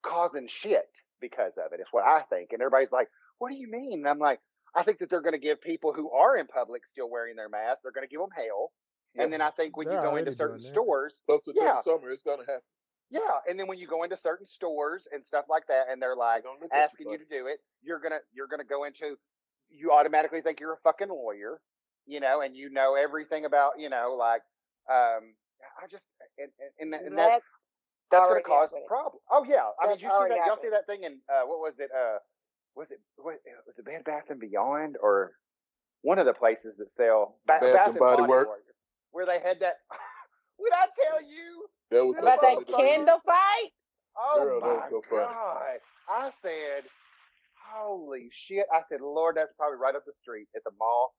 causing shit because of it. It's what I think. And everybody's like, "What do you mean?" And I'm like, I think that they're going to give people who are in public still wearing their mask, they're going to give them hell. And then I think when They're you go into certain stores, Closer to Yeah. the summer, it's gonna happen. Yeah, and then when you go into certain stores and stuff like that, and they're like Don't look at asking you to do it, you're gonna you're gonna go into you automatically think you're a fucking lawyer, you know, and you know everything about you know like um I just and and, and, and that That's that's going already to cause happening. problems. Oh yeah, I mean you see that y'all happening. see that thing in uh what was it uh was it what was it Bed Bath and Beyond or one of the places that sell Ba- Bath and Body Works. where they had that. Would I tell you? That was about that funny to me. candle fight. Oh Girl, my was so funny. god! I said, "Holy shit!" I said, "Lord, that's probably right up the street at the mall,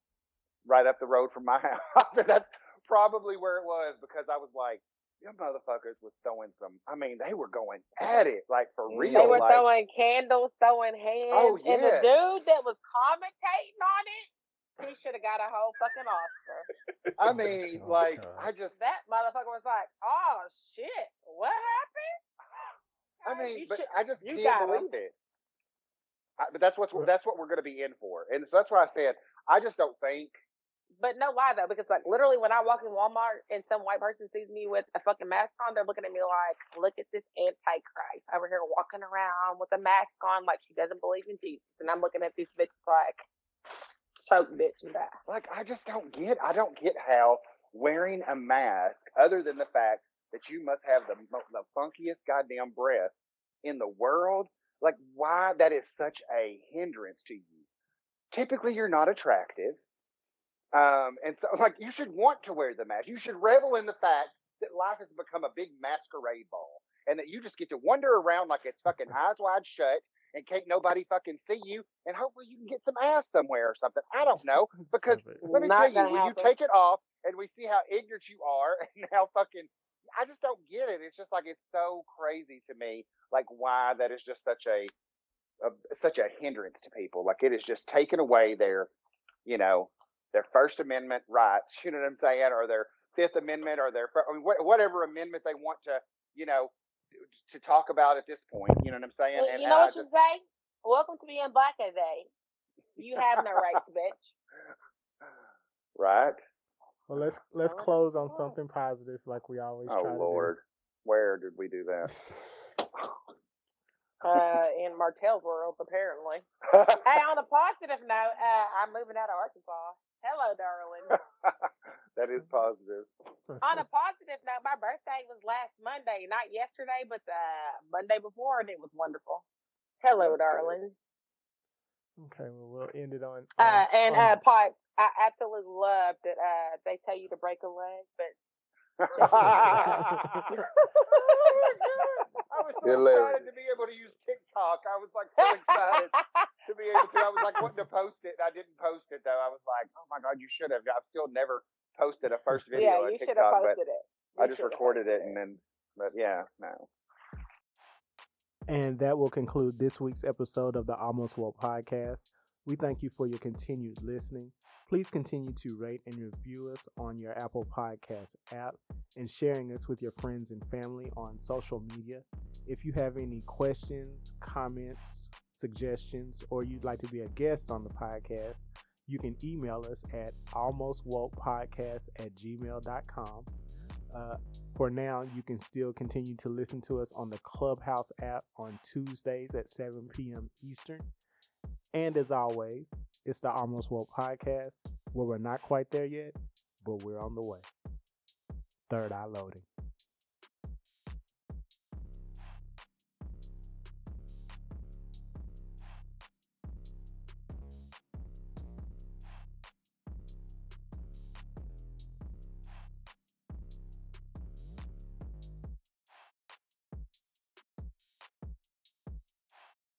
right up the road from my house." I said, "That's probably where it was," because I was like, "Them motherfuckers was throwing some. I mean, they were going at it like for Mm. real. They were like, throwing candles, throwing hands, Oh, and the dude that was commentating on it, he should have got a whole fucking Oscar. I mean, Oh, like, God. I just, That motherfucker was like, "Oh shit, what happened?" I mean, you but should- I just you can't got 'em. believe it. I, but that's what's that's what we're going to be in for, and so that's why I said I just don't think. But no why though, because like literally when I walk in Walmart and some white person sees me with a fucking mask on, they're looking at me like, "Look at this antichrist over here walking around with a mask on, like she doesn't believe in Jesus." And I'm looking at these bitches like, "Choke, bitch, die." like I just don't get I don't get how wearing a mask other than the fact that you must have the the funkiest goddamn breath in the world like why that is such a hindrance to you. Typically you're not attractive. Um and so like you should want to wear the mask. You should revel in the fact that life has become a big masquerade ball and that you just get to wander around like it's fucking eyes wide shut and can't nobody fucking see you and hopefully you can get some ass somewhere or something i don't know because Stop let me Not tell you, gonna when you take it off and we see how ignorant you are and how fucking, I just don't get it. It's just like it's so crazy to me, like why that is just such a, a such a hindrance to people. Like it is just taken away their, you know, their First Amendment rights. You know what I'm saying, or their Fifth Amendment, or their I mean, wha- whatever amendment they want to, you know, to talk about at this point. You know what I'm saying? Well, And- you and know I what you just- say? Welcome to being black as a. You have no rights, bitch. right? Well, let's let's Oh, close on something positive, like we always Oh try to Lord, where did we do that? Uh, in Martell's world, apparently. Hey, on a positive note, uh, I'm moving out of Arkansas. Hello, darling. that is positive. on a positive note, my birthday was last Monday, not yesterday, but the Monday before, and it was wonderful. Hello, darling. okay, well, we'll end it on. Uh, and on- uh, Pipes, I absolutely love that uh, they tell you to break a leg, but I was so Hilarious. excited to be able to use TikTok. I was like so excited to be able to. I was like wanting to post it. I didn't post it though. I was like, oh my god, you should have. I've still never posted a first video yeah, on you should have TikTok, but posted it. I just recorded it and then. But yeah, no. And that will conclude this week's episode of the Almost Woke podcast. We thank you for your continued listening. Please continue to rate and review us on your Apple Podcast app and sharing us with your friends and family on social media. If you have any questions, comments, suggestions, or you'd like to be a guest on the podcast, you can email us at almostwokepodcast at gmail.com. Uh, for now, you can still continue to listen to us on the Clubhouse app on Tuesdays at 7 p.m. Eastern. And as always, it's the Almost Woke podcast where we're not quite there yet, but we're on the way. Third eye loading.